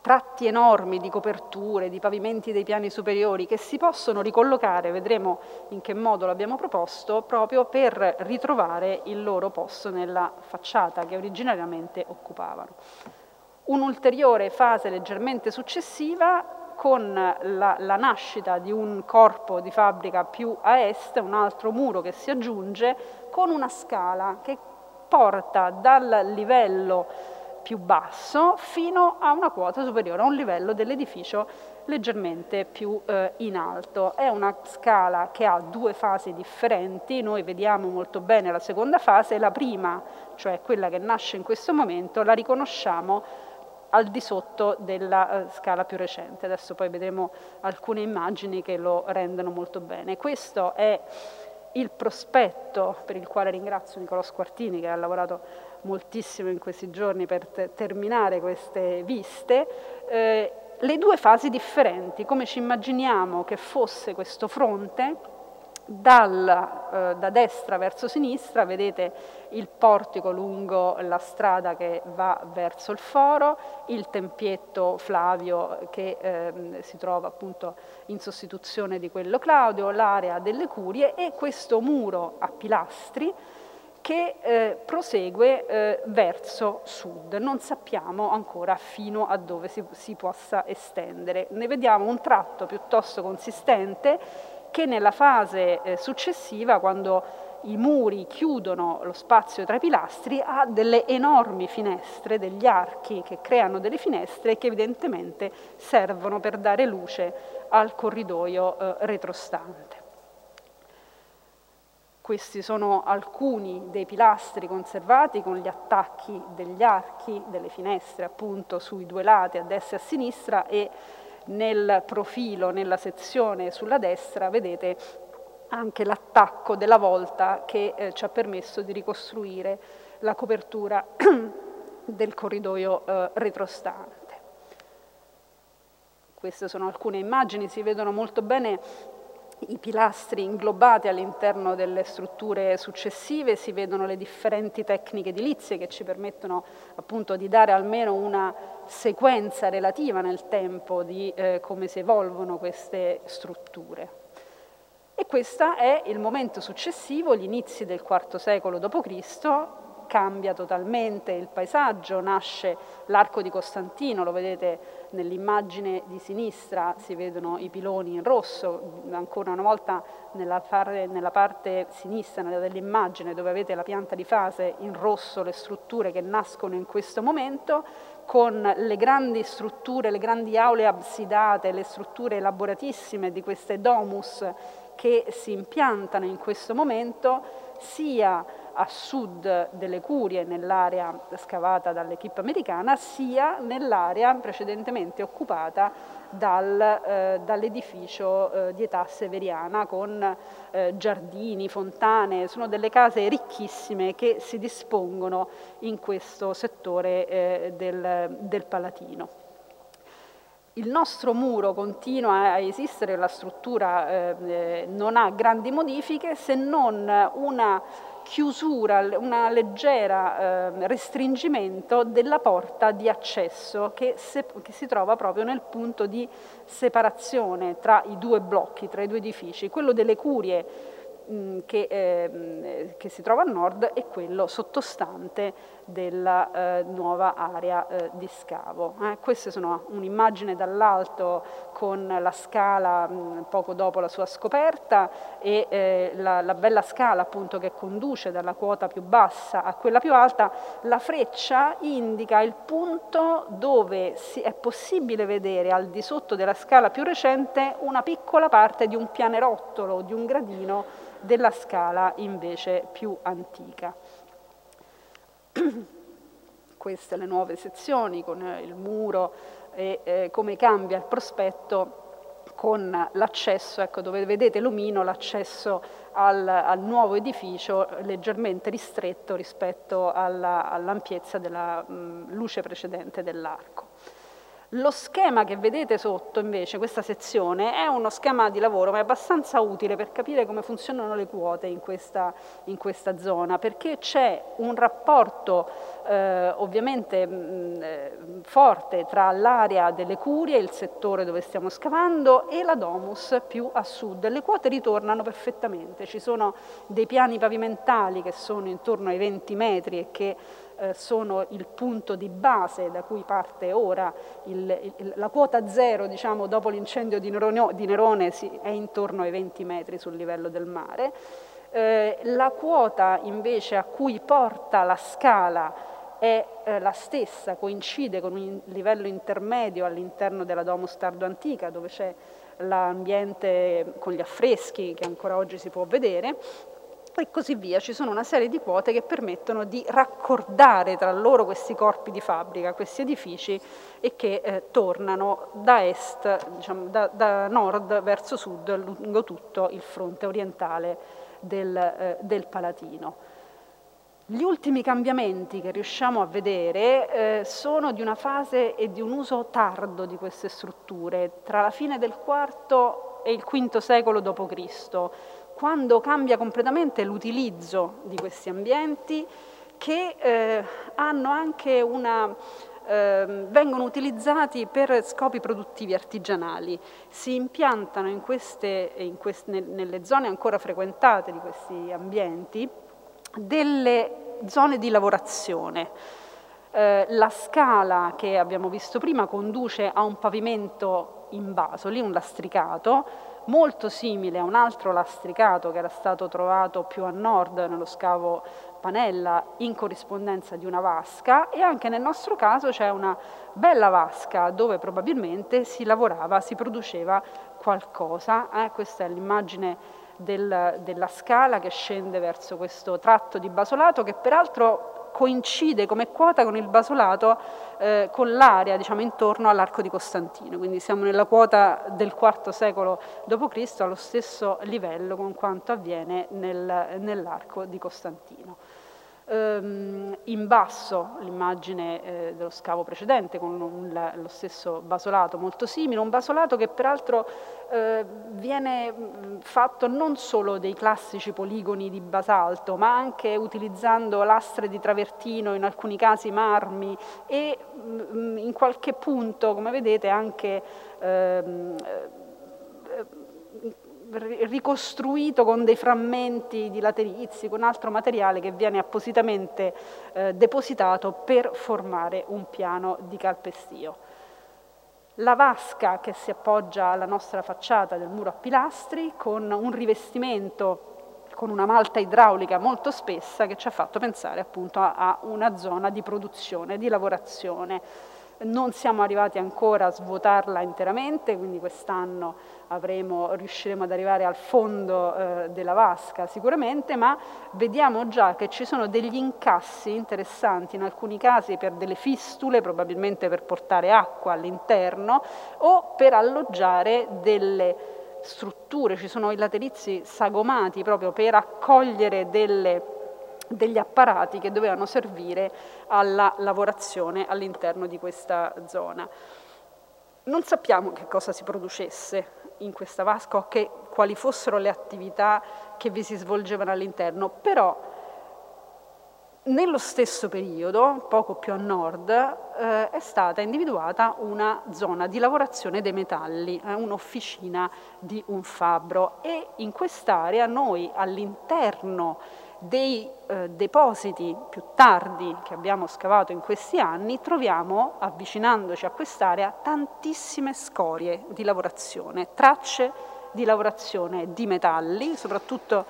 tratti enormi di coperture, di pavimenti dei piani superiori che si possono ricollocare, vedremo in che modo l'abbiamo proposto, proprio per ritrovare il loro posto nella facciata che originariamente occupavano. Un'ulteriore fase leggermente successiva con la, la, nascita di un corpo di fabbrica più a est, un altro muro che si aggiunge, con una scala che porta dal livello più basso fino a una quota superiore, a un livello dell'edificio leggermente più eh, in alto. È una scala che ha due fasi differenti, noi vediamo molto bene la seconda fase, la prima, cioè quella che nasce in questo momento, la riconosciamo al di sotto della uh, scala più recente. Adesso poi vedremo alcune immagini che lo rendono molto bene. Questo è il prospetto per il quale ringrazio Nicolò Squartini che ha lavorato moltissimo in questi giorni per te terminare queste viste, eh, le due fasi differenti, come ci immaginiamo che fosse questo fronte dal, eh, da destra verso sinistra, vedete il portico lungo la strada che va verso il foro, il tempietto Flavio che eh, si trova appunto in sostituzione di quello Claudio, l'area delle curie e questo muro a pilastri che eh, prosegue eh, verso sud. Non sappiamo ancora fino a dove si, si possa estendere. Ne vediamo un tratto piuttosto consistente che nella fase eh, successiva, quando i muri chiudono lo spazio tra i pilastri, ha delle enormi finestre, degli archi che creano delle finestre che evidentemente servono per dare luce al corridoio eh, retrostante. Questi sono alcuni dei pilastri conservati con gli attacchi degli archi, delle finestre appunto sui due lati a destra e a sinistra e nel profilo, nella sezione sulla destra, vedete anche l'attacco della volta che eh, ci ha permesso di ricostruire la copertura del corridoio eh, retrostante. Queste sono alcune immagini, si vedono molto bene i pilastri inglobati all'interno delle strutture successive, si vedono le differenti tecniche edilizie che ci permettono appunto di dare almeno una sequenza relativa nel tempo di eh, come si evolvono queste strutture. E questo è il momento successivo, gli inizi del IV secolo d.C., cambia totalmente il paesaggio, nasce l'arco di Costantino, lo vedete nell'immagine di sinistra, si vedono i piloni in rosso, ancora una volta nella, fare, nella parte sinistra dell'immagine dove avete la pianta di fase in rosso le strutture che nascono in questo momento, con le grandi strutture, le grandi aule absidate, le strutture elaboratissime di queste domus che si impiantano in questo momento sia a sud delle Curie, nell'area scavata dall'equipe americana, sia nell'area precedentemente occupata dal, eh, dall'edificio eh, di età severiana con eh, giardini, fontane, sono delle case ricchissime che si dispongono in questo settore eh, del, del Palatino. Il nostro muro continua a esistere, la struttura eh, eh, non ha grandi modifiche se non una chiusura, un leggera eh, restringimento della porta di accesso che, se, che, si trova proprio nel punto di separazione tra i due blocchi, tra i due edifici, quello delle curie che, eh, che, si trova a nord e quello sottostante della eh, nuova area eh, di scavo. Eh, queste sono un'immagine dall'alto con la scala mh, poco dopo la sua scoperta e eh, la, la, bella scala appunto che conduce dalla quota più bassa a quella più alta, la freccia indica il punto dove si, è possibile vedere al di sotto della scala più recente una piccola parte di un pianerottolo, di un gradino della scala invece più antica. Queste le nuove sezioni con il muro e eh, come cambia il prospetto con l'accesso, ecco dove vedete l'omino, l'accesso al, al, nuovo edificio leggermente ristretto rispetto all'ampiezza della mh, luce precedente dell'arco. Lo schema che vedete sotto invece, questa sezione, è uno schema di lavoro ma è abbastanza utile per capire come funzionano le quote in questa, in questa zona, perché c'è un rapporto eh, ovviamente mh, eh, forte tra l'area delle curie, il settore dove stiamo scavando, e la domus più a sud. Le quote ritornano perfettamente, ci sono dei piani pavimentali che sono intorno ai 20 metri e che eh, sono il punto di base da cui parte ora il, il, la quota zero, diciamo, dopo l'incendio di, di Nerone si, è intorno ai 20 metri sul livello del mare. Eh, la quota invece a cui porta la scala è eh, la stessa, coincide con un livello intermedio all'interno della Domus Tardo Antica, dove c'è l'ambiente con gli affreschi che ancora oggi si può vedere, e così via. Ci sono una serie di quote che permettono di raccordare tra loro questi corpi di fabbrica, questi edifici e che eh, tornano da est, diciamo, da, da, nord verso sud lungo tutto il fronte orientale del, eh, del Palatino. Gli ultimi cambiamenti che riusciamo a vedere eh, sono di una fase e di un uso tardo di queste strutture, tra la fine del IV e il V secolo d.C., quando cambia completamente l'utilizzo di questi ambienti che eh, una, eh, vengono utilizzati per scopi produttivi artigianali, si impiantano in queste, in queste, nelle zone ancora frequentate di questi ambienti delle zone di lavorazione. Eh, la scala che abbiamo visto prima conduce a un pavimento in basoli, un lastricato, molto simile a un altro lastricato che era stato trovato più a nord nello scavo Panella in corrispondenza di una vasca e anche nel nostro caso c'è una bella vasca dove probabilmente si lavorava, si produceva qualcosa. Eh? Questa è l'immagine del, della scala che scende verso questo tratto di basolato che peraltro coincide come quota con il basolato eh, con l'area diciamo, intorno all'arco di Costantino, quindi siamo nella quota del IV secolo d.C. allo stesso livello con quanto avviene nel, nell'arco di Costantino. Ehm, in basso l'immagine eh, dello scavo precedente con un, la, lo stesso basolato molto simile, un basolato che peraltro eh, viene fatto non solo dei classici poligoni di basalto, ma anche utilizzando lastre di travertino, in alcuni casi marmi e mh, in qualche punto, come vedete, anche ehm, eh, ricostruito con dei frammenti di laterizi, con altro materiale che viene appositamente eh, depositato per formare un piano di calpestio. La vasca che si appoggia alla nostra facciata del muro a pilastri con un rivestimento con una malta idraulica molto spessa che ci ha fatto pensare appunto a, a una zona di produzione, di lavorazione non siamo arrivati ancora a svuotarla interamente, quindi quest'anno riusciremo ad arrivare al fondo eh, della vasca sicuramente, ma vediamo già che ci sono degli incassi interessanti, in alcuni casi per delle fistule, probabilmente per portare acqua all'interno o per alloggiare delle strutture, ci sono i laterizi sagomati proprio per accogliere delle degli apparati che dovevano servire alla lavorazione all'interno di questa zona. Non sappiamo che cosa si producesse in questa vasca che, quali fossero le attività che vi si svolgevano all'interno, però nello stesso periodo, poco più a nord, eh, è stata individuata una zona di lavorazione dei metalli, eh, un'officina di un fabbro. E in quest'area noi all'interno dei eh, depositi più tardi che abbiamo scavato in questi anni troviamo, avvicinandoci a quest'area, tantissime scorie di lavorazione, tracce di lavorazione di metalli, soprattutto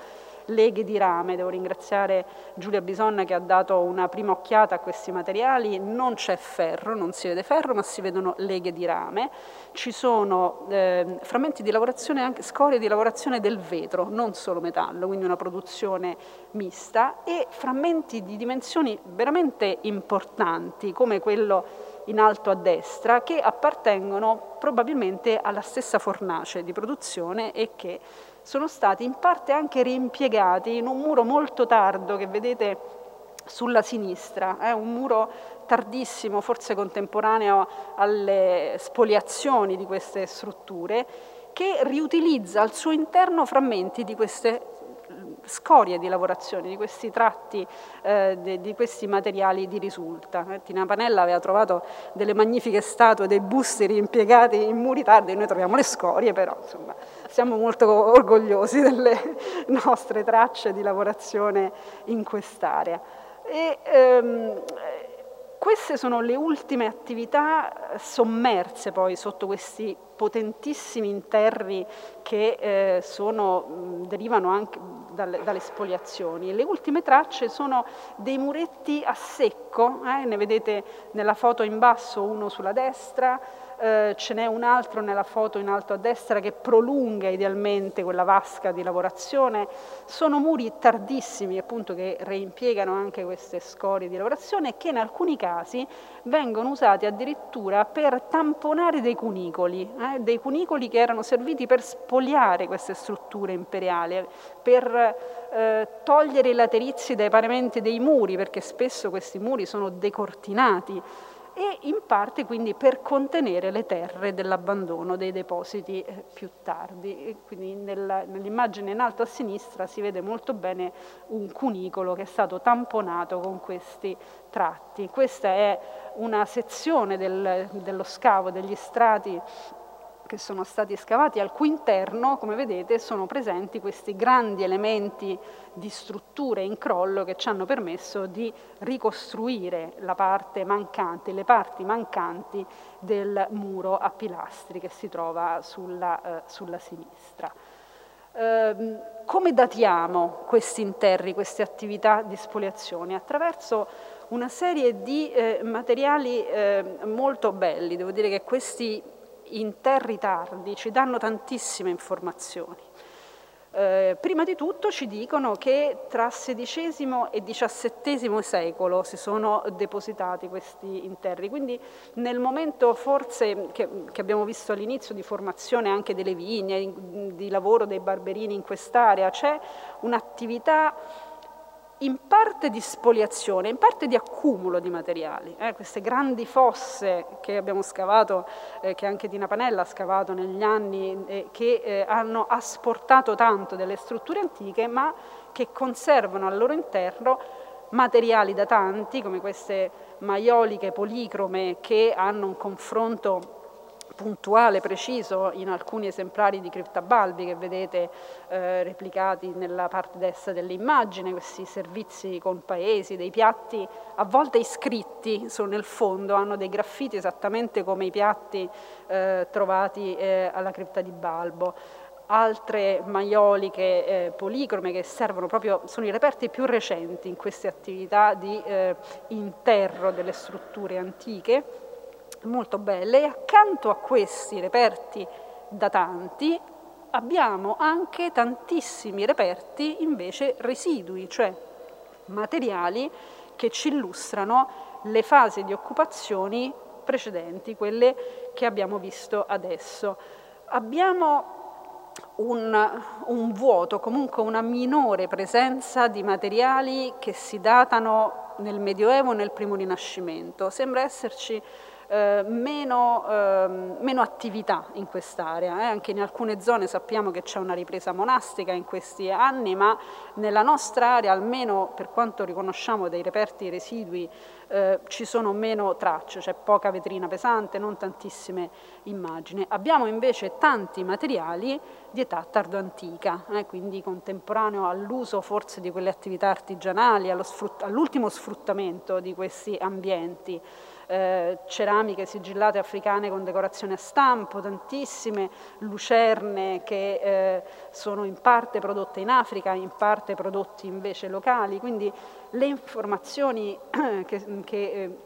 leghe di rame. Devo ringraziare Giulia Bisonna che ha dato una prima occhiata a questi materiali. Non c'è ferro, non si vede ferro, ma si vedono leghe di rame. Ci sono eh, frammenti di lavorazione, anche scorie di lavorazione del vetro, non solo metallo, quindi una produzione mista, e frammenti di dimensioni veramente importanti, come quello in alto a destra, che appartengono probabilmente alla stessa fornace di produzione e che sono stati in parte anche reimpiegati in un muro molto tardo che vedete sulla sinistra, è un muro tardissimo, forse contemporaneo alle spoliazioni di queste strutture, che riutilizza al suo interno frammenti di queste scorie di lavorazione, di questi tratti, eh, di, di, questi materiali di risulta. Eh, Tina Panella aveva trovato delle magnifiche statue, dei busti riimpiegati in muri tardi, noi troviamo le scorie, però insomma, siamo molto orgogliosi delle nostre tracce di lavorazione in quest'area. E, ehm, queste sono le ultime attività sommerse poi sotto questi potentissimi interri che eh, sono, derivano anche dalle, dalle, spoliazioni. Le ultime tracce sono dei muretti a secco, eh, ne vedete nella foto in basso uno sulla destra, eh, ce n'è un altro nella foto in alto a destra che prolunga idealmente quella vasca di lavorazione. Sono muri tardissimi appunto che reimpiegano anche queste scorie di lavorazione che in alcuni casi vengono usati addirittura per tamponare dei cunicoli, eh, dei cunicoli che erano serviti per spoliare queste strutture imperiali, per eh, togliere i laterizi dai paramenti dei muri, perché spesso questi muri sono decortinati e in parte quindi per contenere le terre dell'abbandono dei depositi eh, più tardi. Quindi nell'immagine in alto a sinistra si vede molto bene un cunicolo che è stato tamponato con questi tratti. Questa è una sezione del, dello scavo degli strati che sono stati scavati, al cui interno, come vedete, sono presenti questi grandi elementi di strutture in crollo che ci hanno permesso di ricostruire la parte mancante, le parti mancanti del muro a pilastri che si trova sulla, eh, sulla sinistra. Eh, come datiamo questi interri, queste attività di spoliazione? Attraverso una serie di eh, materiali eh, molto belli, devo dire che questi interri tardi ci danno tantissime informazioni. Eh, prima di tutto ci dicono che tra XVI e XVII secolo si sono depositati questi interri, quindi nel momento forse che, che abbiamo visto all'inizio di formazione anche delle vigne, di lavoro dei barberini in quest'area, c'è un'attività in parte di spoliazione, in parte di accumulo di materiali. Eh, queste grandi fosse che abbiamo scavato, eh, che anche Tina Panella ha scavato negli anni, eh, che eh, hanno asportato tanto delle strutture antiche, ma che conservano al loro interno materiali datanti, come queste maioliche policrome che hanno un confronto puntuale, preciso in alcuni esemplari di criptabalbi che vedete eh, replicati nella parte destra dell'immagine, questi servizi con paesi, dei piatti a volte iscritti nel fondo, hanno dei graffiti esattamente come i piatti eh, trovati eh, alla cripta di Balbo. Altre maioliche eh, policrome che servono proprio, sono i reperti più recenti in queste attività di eh, interro delle strutture antiche molto belle e accanto a questi reperti datanti abbiamo anche tantissimi reperti invece residui, cioè materiali che ci illustrano le fasi di occupazioni precedenti, quelle che abbiamo visto adesso. Abbiamo un, un, vuoto, comunque una minore presenza di materiali che si datano nel Medioevo e nel primo Rinascimento. Sembra esserci eh, meno, eh, meno, attività in quest'area. Eh. Anche in alcune zone sappiamo che c'è una ripresa monastica in questi anni, ma nella nostra area, almeno per quanto riconosciamo dei reperti residui, eh, ci sono meno tracce, c'è poca vetrina pesante, non tantissime immagini. Abbiamo invece tanti materiali di età tardoantica, eh, quindi contemporaneo all'uso forse di quelle attività artigianali, all'ultimo sfruttamento di questi ambienti eh, ceramiche sigillate africane con decorazione a stampo, tantissime lucerne che eh, sono in parte prodotte in Africa, in parte prodotti invece locali, quindi le informazioni che, che eh,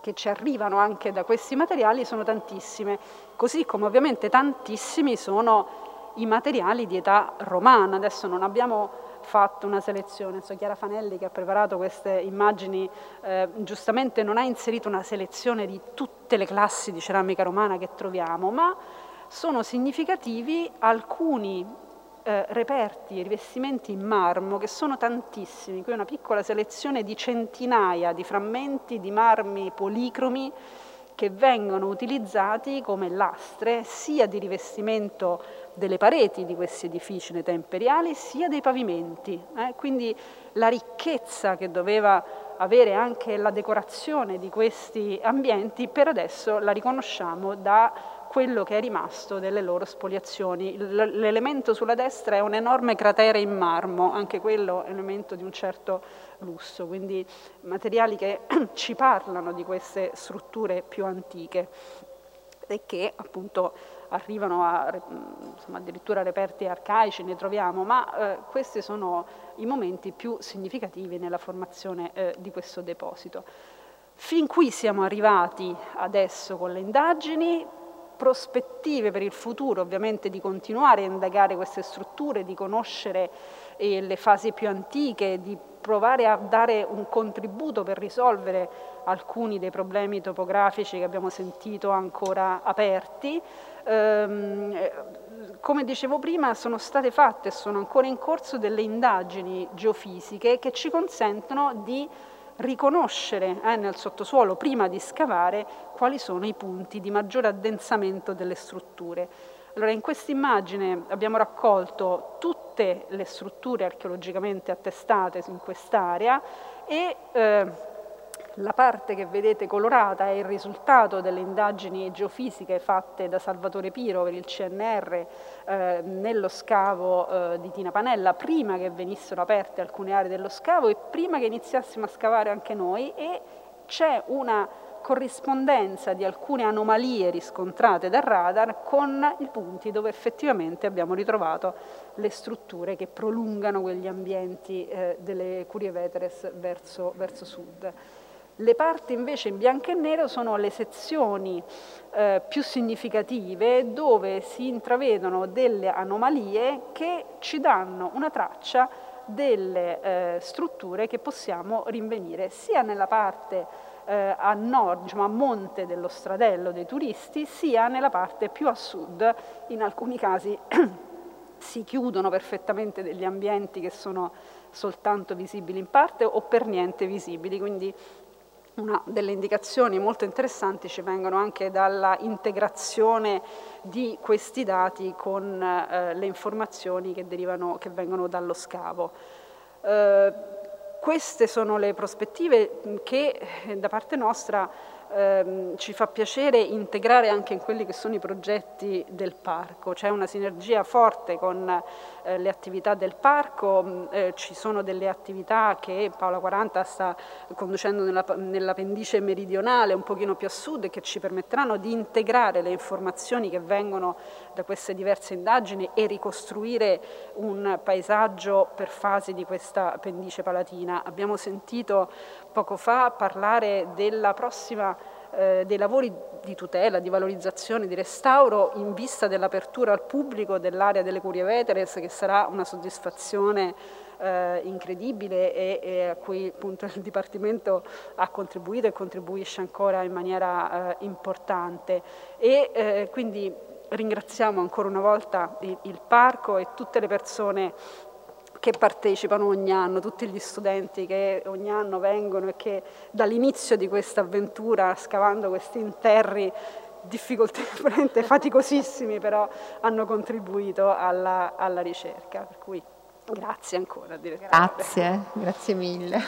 che ci arrivano anche da questi materiali sono tantissime, così come ovviamente tantissimi sono i materiali di età romana. Adesso non abbiamo fatto una selezione, so Chiara Fanelli che ha preparato queste immagini, eh, giustamente non ha inserito una selezione di tutte le classi di ceramica romana che troviamo, ma sono significativi alcuni eh, reperti rivestimenti in marmo che sono tantissimi, qui una piccola selezione di centinaia di frammenti di marmi policromi che vengono utilizzati come lastre sia di rivestimento delle pareti di questi edifici nei tempi imperiali, sia dei pavimenti. Eh? Quindi la ricchezza che doveva avere anche la decorazione di questi ambienti, per adesso la riconosciamo da quello che è rimasto delle loro spoliazioni. L'elemento sulla destra è un enorme cratere in marmo, anche quello è un elemento di un certo lusso, quindi materiali che ci parlano di queste strutture più antiche e che appunto arrivano a insomma, addirittura reperti arcaici, ne troviamo, ma eh, questi sono i momenti più significativi nella formazione eh, di questo deposito. Fin qui siamo arrivati adesso con le indagini, prospettive per il futuro ovviamente di continuare a indagare queste strutture, di conoscere eh, le fasi più antiche, di provare a dare un contributo per risolvere alcuni dei problemi topografici che abbiamo sentito ancora aperti. Ehm, eh, come dicevo prima sono state fatte e sono ancora in corso delle indagini geofisiche che ci consentono di riconoscere eh, nel sottosuolo, prima di scavare, quali sono i punti di maggiore addensamento delle strutture. Allora, in questa immagine abbiamo raccolto tutte le strutture archeologicamente attestate in quest'area e eh, la parte che vedete colorata è il risultato delle indagini geofisiche fatte da Salvatore Piro per il CNR eh, nello scavo eh, di Tina Panella, prima che venissero aperte alcune aree dello scavo e prima che iniziassimo a scavare anche noi e c'è una corrispondenza di alcune anomalie riscontrate dal radar con i punti dove effettivamente abbiamo ritrovato le strutture che prolungano quegli ambienti eh, delle Curie Veteres verso, verso sud. Le parti invece in bianco e nero sono le sezioni eh, più significative dove si intravedono delle anomalie che ci danno una traccia delle eh, strutture che possiamo rinvenire sia nella parte eh, a nord, diciamo, a monte dello stradello dei turisti, sia nella parte più a sud, in alcuni casi si chiudono perfettamente degli ambienti che sono soltanto visibili in parte o per niente visibili, quindi una delle indicazioni molto interessanti ci vengono anche dalla integrazione di questi dati con eh, le informazioni che, derivano, che vengono dallo scavo. Eh, queste sono le prospettive che eh, da parte nostra ehm, ci fa piacere integrare anche in quelli che sono i progetti del parco. C'è una sinergia forte con eh, le attività del parco, mm, eh, ci sono delle attività che Paola 40 sta conducendo nella, pendice meridionale, un pochino più a sud, che ci permetteranno di integrare le informazioni che vengono da queste diverse indagini e ricostruire un paesaggio per fasi di questa pendice palatina. Abbiamo sentito poco fa parlare della prossima eh, dei lavori di tutela, di valorizzazione, di restauro in vista dell'apertura al pubblico dell'area delle Curie Veteres che sarà una soddisfazione eh, incredibile e, e, a cui appunto il Dipartimento ha contribuito e contribuisce ancora in maniera eh, importante. E eh, quindi ringraziamo ancora una volta il, il Parco e tutte le persone che partecipano ogni anno, tutti gli studenti che ogni anno vengono e che dall'inizio di questa avventura, scavando questi interri difficoltosamente faticosissimi, però hanno contribuito alla, alla ricerca. Per cui grazie ancora, direttore. Grazie, grazie mille.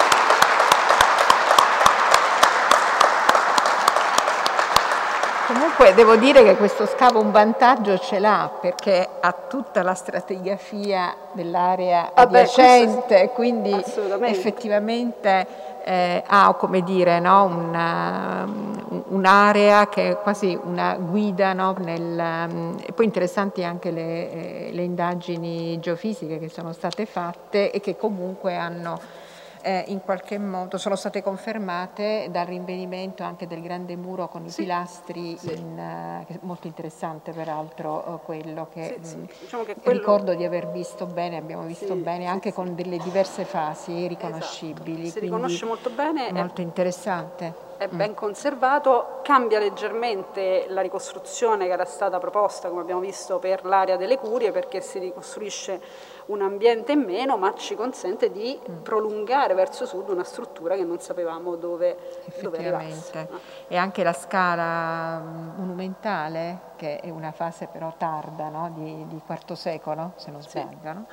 Comunque devo dire che questo scavo un vantaggio ce l'ha perché ha tutta la stratigrafia dell'area ah adiacente, sì. quindi effettivamente eh, ha come dire, no, una, un'area che è quasi una guida no, nel, um, e poi interessanti anche le, eh, le indagini geofisiche che sono state fatte e che comunque hanno eh, in qualche modo sono state confermate dal rinvenimento anche del grande muro con i sì, pilastri, sì. In, uh, molto interessante peraltro uh, quello che, sì, mh, diciamo che quello... ricordo di aver visto bene, abbiamo visto bene anche con delle diverse fasi riconoscibili. Esatto. Si riconosce molto bene. Molto interessante è ben conservato, cambia leggermente la ricostruzione che era stata proposta, come abbiamo visto, per l'area delle curie, perché si ricostruisce un ambiente in meno, ma ci consente di mm. prolungare verso sud una struttura che non sapevamo dove, dove arrivasse. E anche la scala mm, monumentale, che è una fase però tarda, no? di, di, quarto secolo, se non sbaglio, sì. no?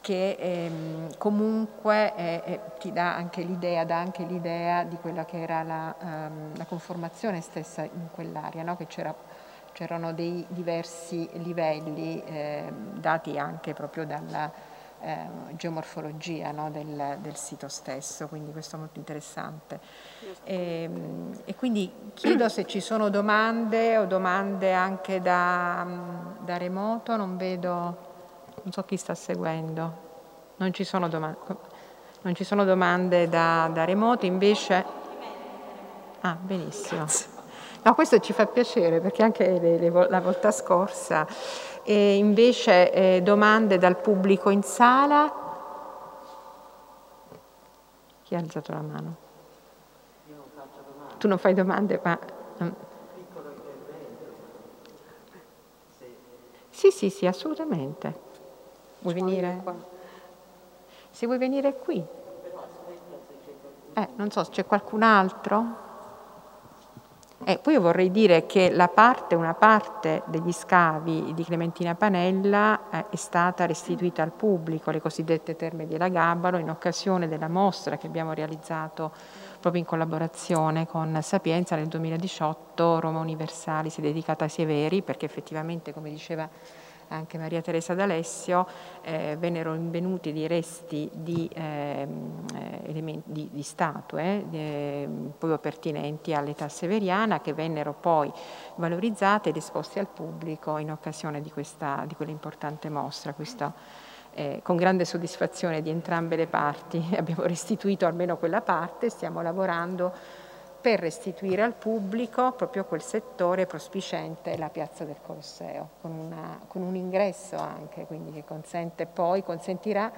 Che ehm, comunque eh, ti dà anche l'idea, dà anche l'idea di quella che era la, um, la conformazione stessa in quell'area, no? che c'era, c'erano dei diversi livelli eh, dati anche proprio dalla eh, geomorfologia no? del, del, sito stesso, quindi questo è molto interessante. E, ehm, e, quindi chiedo se ci sono domande o domande anche da, da remoto, non vedo non so chi sta seguendo, non ci sono, doma non ci sono domande da, da, remoto, invece... Ah, benissimo. No, questo ci fa piacere perché anche le, le, la volta scorsa. E invece eh, domande dal pubblico in sala. Chi ha alzato la mano? Io non faccio domande. Tu non fai domande, ma... Mm. Sì, sì, sì, assolutamente. Vuoi venire? Se vuoi venire qui. Eh, non so, c'è qualcun altro? Eh, poi io vorrei dire che la parte, una parte degli scavi di Clementina Panella eh, è stata restituita al pubblico, le cosiddette terme di Elagabalo, in occasione della mostra che abbiamo realizzato proprio in collaborazione con Sapienza nel 2018, Roma Universali si è dedicata ai Severi, perché effettivamente, come diceva anche Maria Teresa D'Alessio, eh, vennero invenuti dei resti di, ehm, eh, di, di statue eh, proprio pertinenti all'età severiana che vennero poi valorizzate ed esposte al pubblico in occasione di, questa, di quell'importante mostra. Questo, eh, con grande soddisfazione di entrambe le parti abbiamo restituito almeno quella parte, stiamo lavorando per restituire al pubblico proprio quel settore prospicente la piazza del Colosseo, con, una, con un ingresso anche, quindi che consente poi, consentirà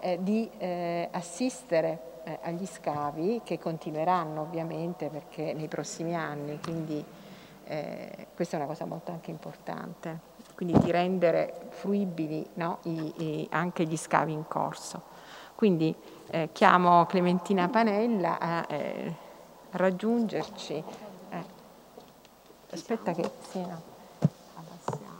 eh, di eh, assistere eh, agli scavi che continueranno ovviamente perché nei prossimi anni, quindi eh, questa è una cosa molto anche importante, quindi di rendere fruibili no, i, i, anche gli scavi in corso. Quindi eh, chiamo Clementina Panella a eh, raggiungerci. Eh. Aspetta che sì, no. abbassiamo.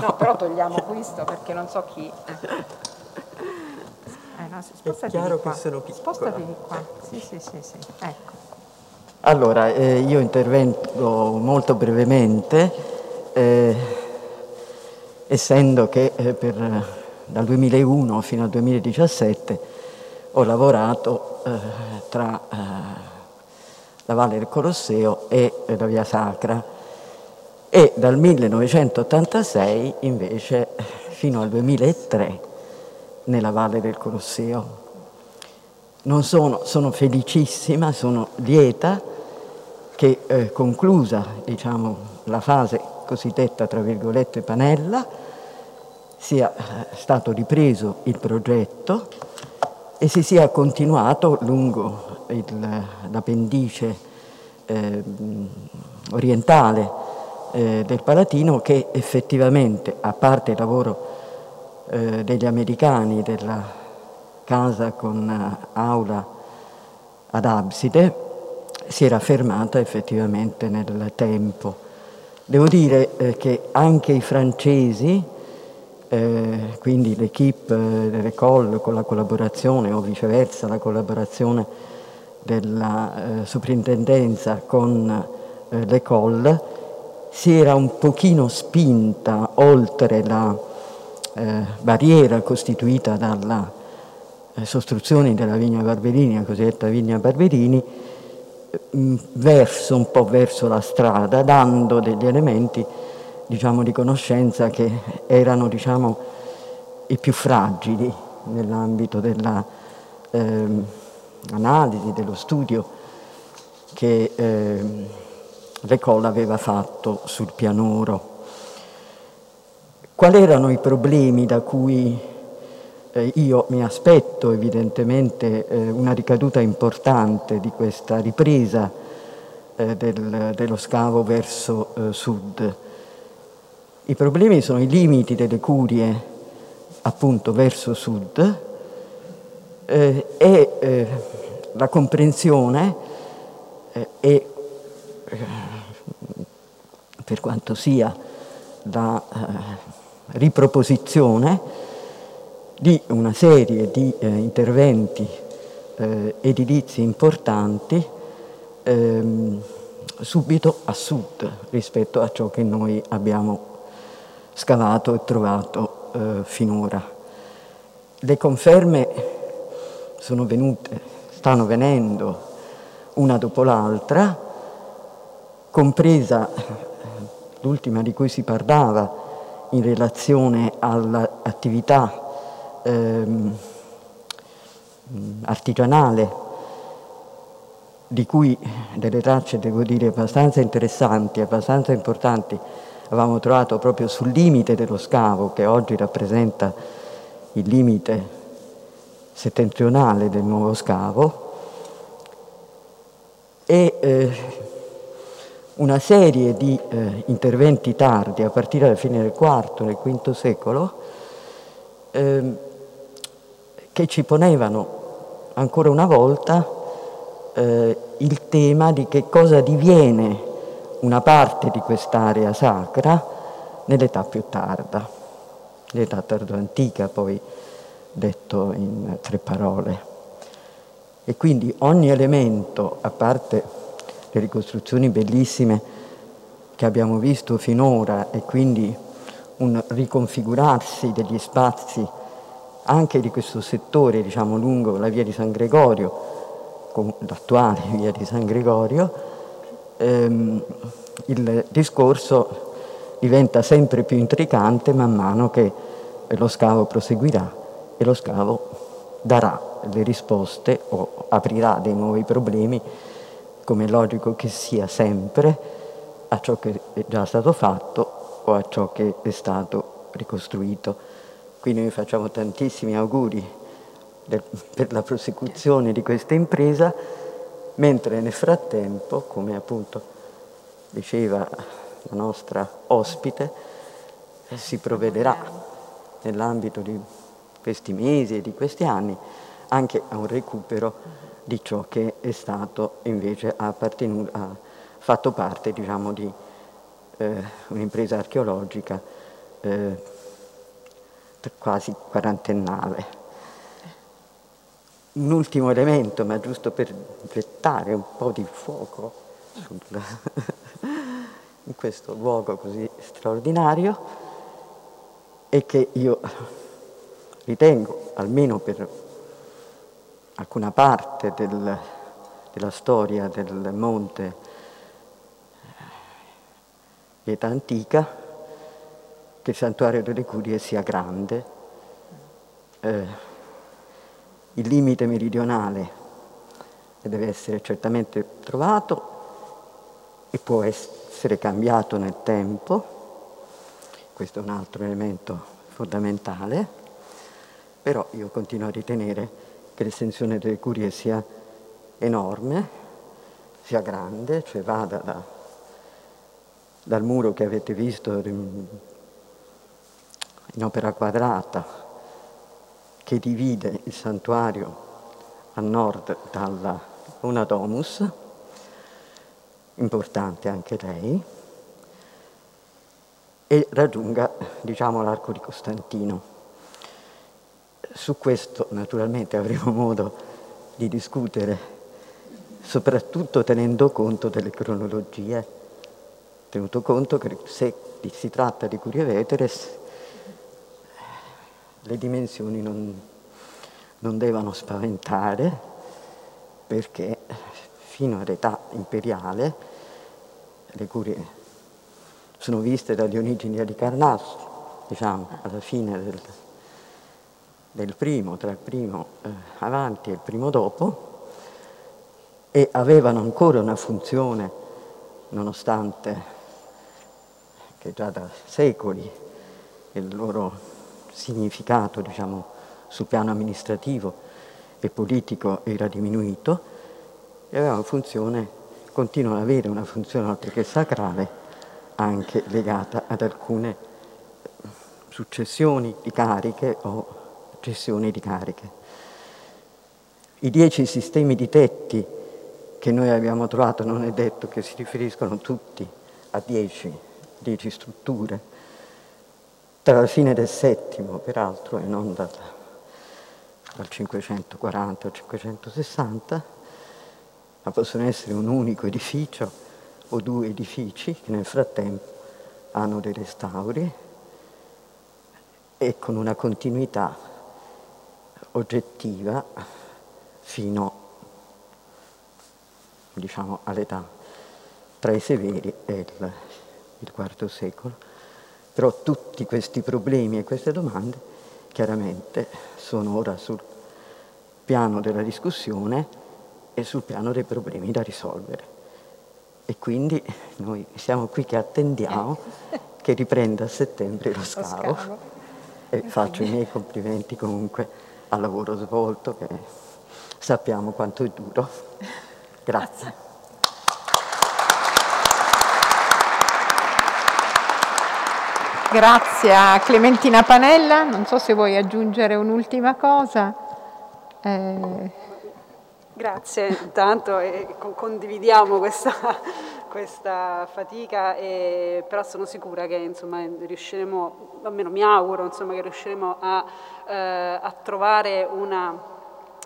No, però togliamo questo perché non so chi. Eh. No, spostati è chiaro che sono piccola. Spostati di qua. Sì, sì, sì, sì. Ecco. Allora, eh, io intervengo molto brevemente, eh, essendo che eh, per, dal 2001 fino al 2017 ho lavorato eh, tra eh, la Valle del Colosseo e la Via Sacra e dal 1986 invece fino al 2003 nella Valle del Colosseo. Sono, sono, felicissima, sono lieta che eh, conclusa diciamo, la fase cosiddetta tra virgolette panella sia eh, stato ripreso il progetto e si sia continuato lungo l'appendice eh, orientale eh, del Palatino che effettivamente, a parte il lavoro eh, degli americani della casa con eh, aula ad abside, si era fermata effettivamente nel tempo. Devo dire eh, che anche i francesi, eh, quindi l'equipe eh, dell'École con la collaborazione o viceversa la collaborazione della eh, soprintendenza con eh, l'École, si era un pochino spinta oltre la eh, barriera costituita dalla eh, sostruzione della vigna Barberini, la cosiddetta vigna Barberini, Mm, verso, un po' verso la strada, dando degli elementi diciamo, di conoscenza che erano diciamo, i più fragili nell'ambito dell'analisi, eh, dello studio che eh, l'École aveva fatto sul pianoro. Quali erano i problemi da cui eh, io mi aspetto evidentemente eh, una ricaduta importante di questa ripresa eh, del, dello scavo verso eh, sud. I problemi sono i limiti delle curie appunto verso sud eh, e eh, la comprensione e per quanto sia la riproposizione di una serie di eh, interventi eh, edilizi importanti ehm, subito a sud rispetto a ciò che noi abbiamo scavato e trovato eh, finora. Le conferme sono venute, stanno venendo una dopo l'altra, compresa l'ultima di cui si parlava in relazione all'attività ehm, artigianale di cui delle tracce, devo dire, abbastanza interessanti, abbastanza importanti, avevamo trovato proprio sul limite dello scavo, che oggi rappresenta il limite settentrionale del nuovo scavo, e eh, una serie di eh, interventi tardi, a partire dalla fine del IV del V secolo, eh, che ci ponevano ancora una volta eh, il tema di che cosa diviene una parte di quest'area sacra nell'età più tarda, l'età tardo-antica poi detto in tre parole. E quindi ogni elemento, a parte le ricostruzioni bellissime che abbiamo visto finora e quindi un riconfigurarsi degli spazi anche di questo settore, diciamo, lungo la via di San Gregorio, l'attuale via di San Gregorio, ehm, il discorso diventa sempre più intricante man mano che lo scavo proseguirà e lo scavo darà le risposte o aprirà dei nuovi problemi, come è logico che sia sempre, a ciò che è già stato fatto o a ciò che è stato ricostruito. Quindi noi facciamo tantissimi auguri per la prosecuzione di questa impresa, mentre nel frattempo, come appunto diceva la nostra ospite, si provvederà nell'ambito di questi mesi e di questi anni anche a un recupero di ciò che è stato invece ha, ha fatto parte diciamo, di eh, un'impresa archeologica eh, quasi quarantennale. Un ultimo elemento, ma giusto per gettare un po' di fuoco sul, in questo luogo così straordinario, è che io ritengo, almeno per alcuna parte del, della storia del monte di età antica, che il santuario delle curie sia grande. Eh, il limite meridionale deve essere certamente trovato e può essere cambiato nel tempo, questo è un altro elemento fondamentale, però io continuo a ritenere che l'estensione delle curie sia enorme, sia grande, cioè vada da, dal muro che avete visto in opera quadrata che divide il santuario a nord dalla Una Domus, importante anche lei, e raggiunga diciamo, l'arco di Costantino. Su questo naturalmente avremo modo di discutere, soprattutto tenendo conto delle cronologie, tenuto conto che se si tratta di Curie Veteres le dimensioni non, non devono spaventare perché fino all'età imperiale le curie sono viste da Dionigi di Carnasso, diciamo, alla fine del, del primo, tra il primo eh, avanti e il primo dopo, e avevano ancora una funzione, nonostante che già da secoli il loro significato diciamo, sul piano amministrativo e politico era diminuito e aveva una funzione, continua ad avere una funzione oltre che sacrale anche legata ad alcune successioni di cariche o cessioni di cariche. I dieci sistemi di tetti che noi abbiamo trovato non è detto che si riferiscono tutti a dieci, dieci strutture, tra la fine del settimo, peraltro, e non dal, dal 540 al 560, ma possono essere un unico edificio o due edifici che nel frattempo hanno dei restauri e con una continuità oggettiva fino diciamo, all'età tra i severi e il, il IV secolo. Però tutti questi problemi e queste domande chiaramente sono ora sul piano della discussione e sul piano dei problemi da risolvere. E quindi noi siamo qui che attendiamo che riprenda a settembre lo scavo, lo scavo. e faccio i miei complimenti comunque al lavoro svolto che sappiamo quanto è duro. Grazie. Grazie a Clementina Panella, non so se vuoi aggiungere un'ultima cosa. Eh... Grazie, intanto eh, condividiamo questa, questa fatica, e, però sono sicura che insomma, riusciremo, almeno mi auguro insomma, che riusciremo a, eh, a trovare una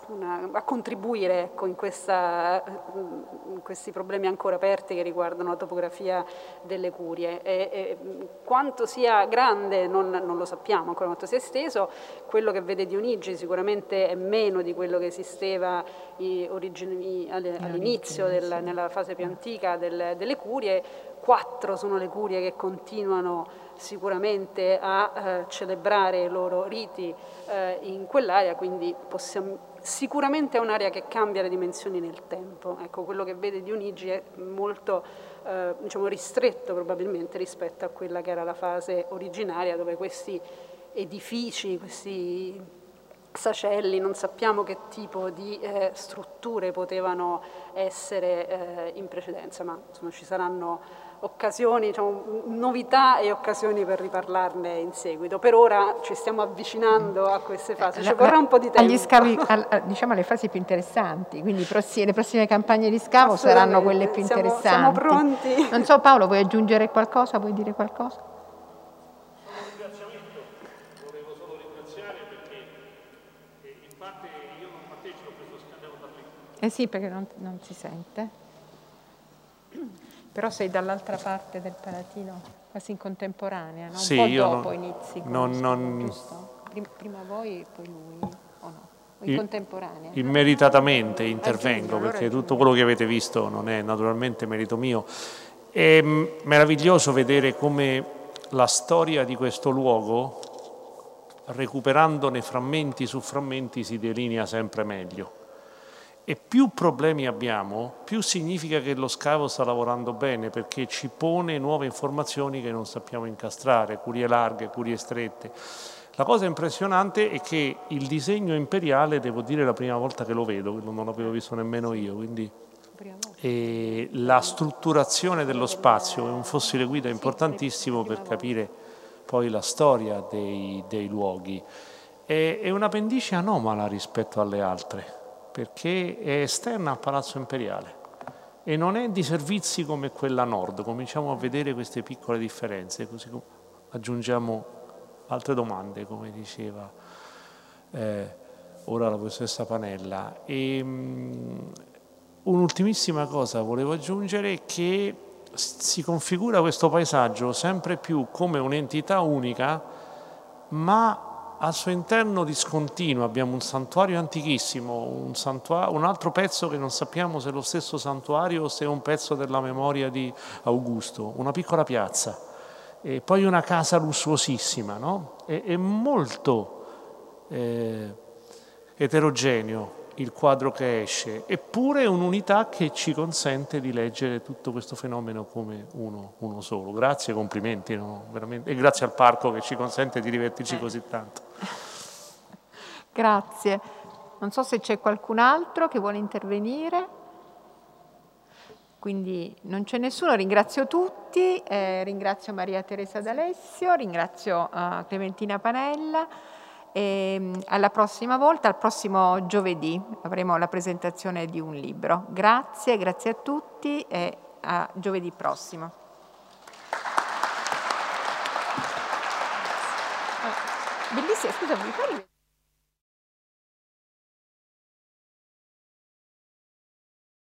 una, a contribuire ecco, in, questa, in, questi problemi ancora aperti che riguardano la topografia delle curie. E, e, quanto sia grande non, non, lo sappiamo ancora quanto sia esteso, quello che vede Dionigi sicuramente è meno di quello che esisteva all'inizio, nella fase più antica del, delle curie, quattro sono le curie che continuano sicuramente a eh, celebrare i loro riti eh, in quell'area, quindi possiamo, Sicuramente è un'area che cambia le dimensioni nel tempo, ecco, quello che vede Dionigi è molto eh, diciamo, ristretto probabilmente rispetto a quella che era la fase originaria dove questi edifici, questi sacelli, non sappiamo che tipo di eh, strutture potevano essere eh, in precedenza, ma insomma, ci saranno occasioni, diciamo, novità e occasioni per riparlarne in seguito. Per ora ci stiamo avvicinando a queste fasi, ci vorrà un po' di tempo. Agli scavi, al, diciamo alle fasi più interessanti, quindi le prossime campagne di scavo saranno quelle più siamo, interessanti. Siamo pronti. Non so Paolo, vuoi aggiungere qualcosa? Vuoi dire qualcosa? ringraziamento, volevo solo ringraziare perché eh, in parte io non partecipo Eh sì, perché non, non si sente. Però sei dall'altra parte del Palatino, quasi in contemporanea, no? Un sì, po' io dopo non, inizi. Non, non, giusto? Prima, voi e poi lui, o no? in contemporanea? Immeritatamente intervengo allora perché tutto quello che avete visto non è naturalmente merito mio. È meraviglioso vedere come la storia di questo luogo, recuperandone frammenti su frammenti, si delinea sempre meglio. E più problemi abbiamo, più significa che lo scavo sta lavorando bene perché ci pone nuove informazioni che non sappiamo incastrare, curie larghe, curie strette. La cosa impressionante è che il disegno imperiale, devo dire, è la prima volta che lo vedo, non l'avevo visto nemmeno io, quindi la strutturazione dello spazio è un fossile guida importantissimo per capire poi la storia dei, dei luoghi. È, è una pendice anomala rispetto alle altre, perché è esterna al Palazzo Imperiale e non è di servizi come quella nord. Cominciamo a vedere queste piccole differenze, così aggiungiamo altre domande, come diceva eh, ora la professoressa Panella. E, um, un'ultimissima cosa volevo aggiungere che si configura questo paesaggio sempre più come un'entità unica, ma al suo interno discontinuo abbiamo un santuario antichissimo, un, santuario, un, altro pezzo che non sappiamo se è lo stesso santuario o se è un pezzo della memoria di Augusto, una piccola piazza e poi una casa lussuosissima, no? è, è molto eh, eterogeneo il quadro che esce, eppure è un'unità che ci consente di leggere tutto questo fenomeno come uno, uno solo. Grazie, complimenti, no? e grazie al parco che ci consente di divertirci eh. così tanto. Grazie. Non so se c'è qualcun altro che vuole intervenire. Quindi non c'è nessuno, ringrazio tutti, eh, ringrazio Maria Teresa D'Alessio, ringrazio uh, Clementina Panella e um, alla prossima volta, al prossimo giovedì avremo la presentazione di un libro. Grazie, grazie a tutti e a giovedì prossimo. Bellissimo, scusa, mi parli?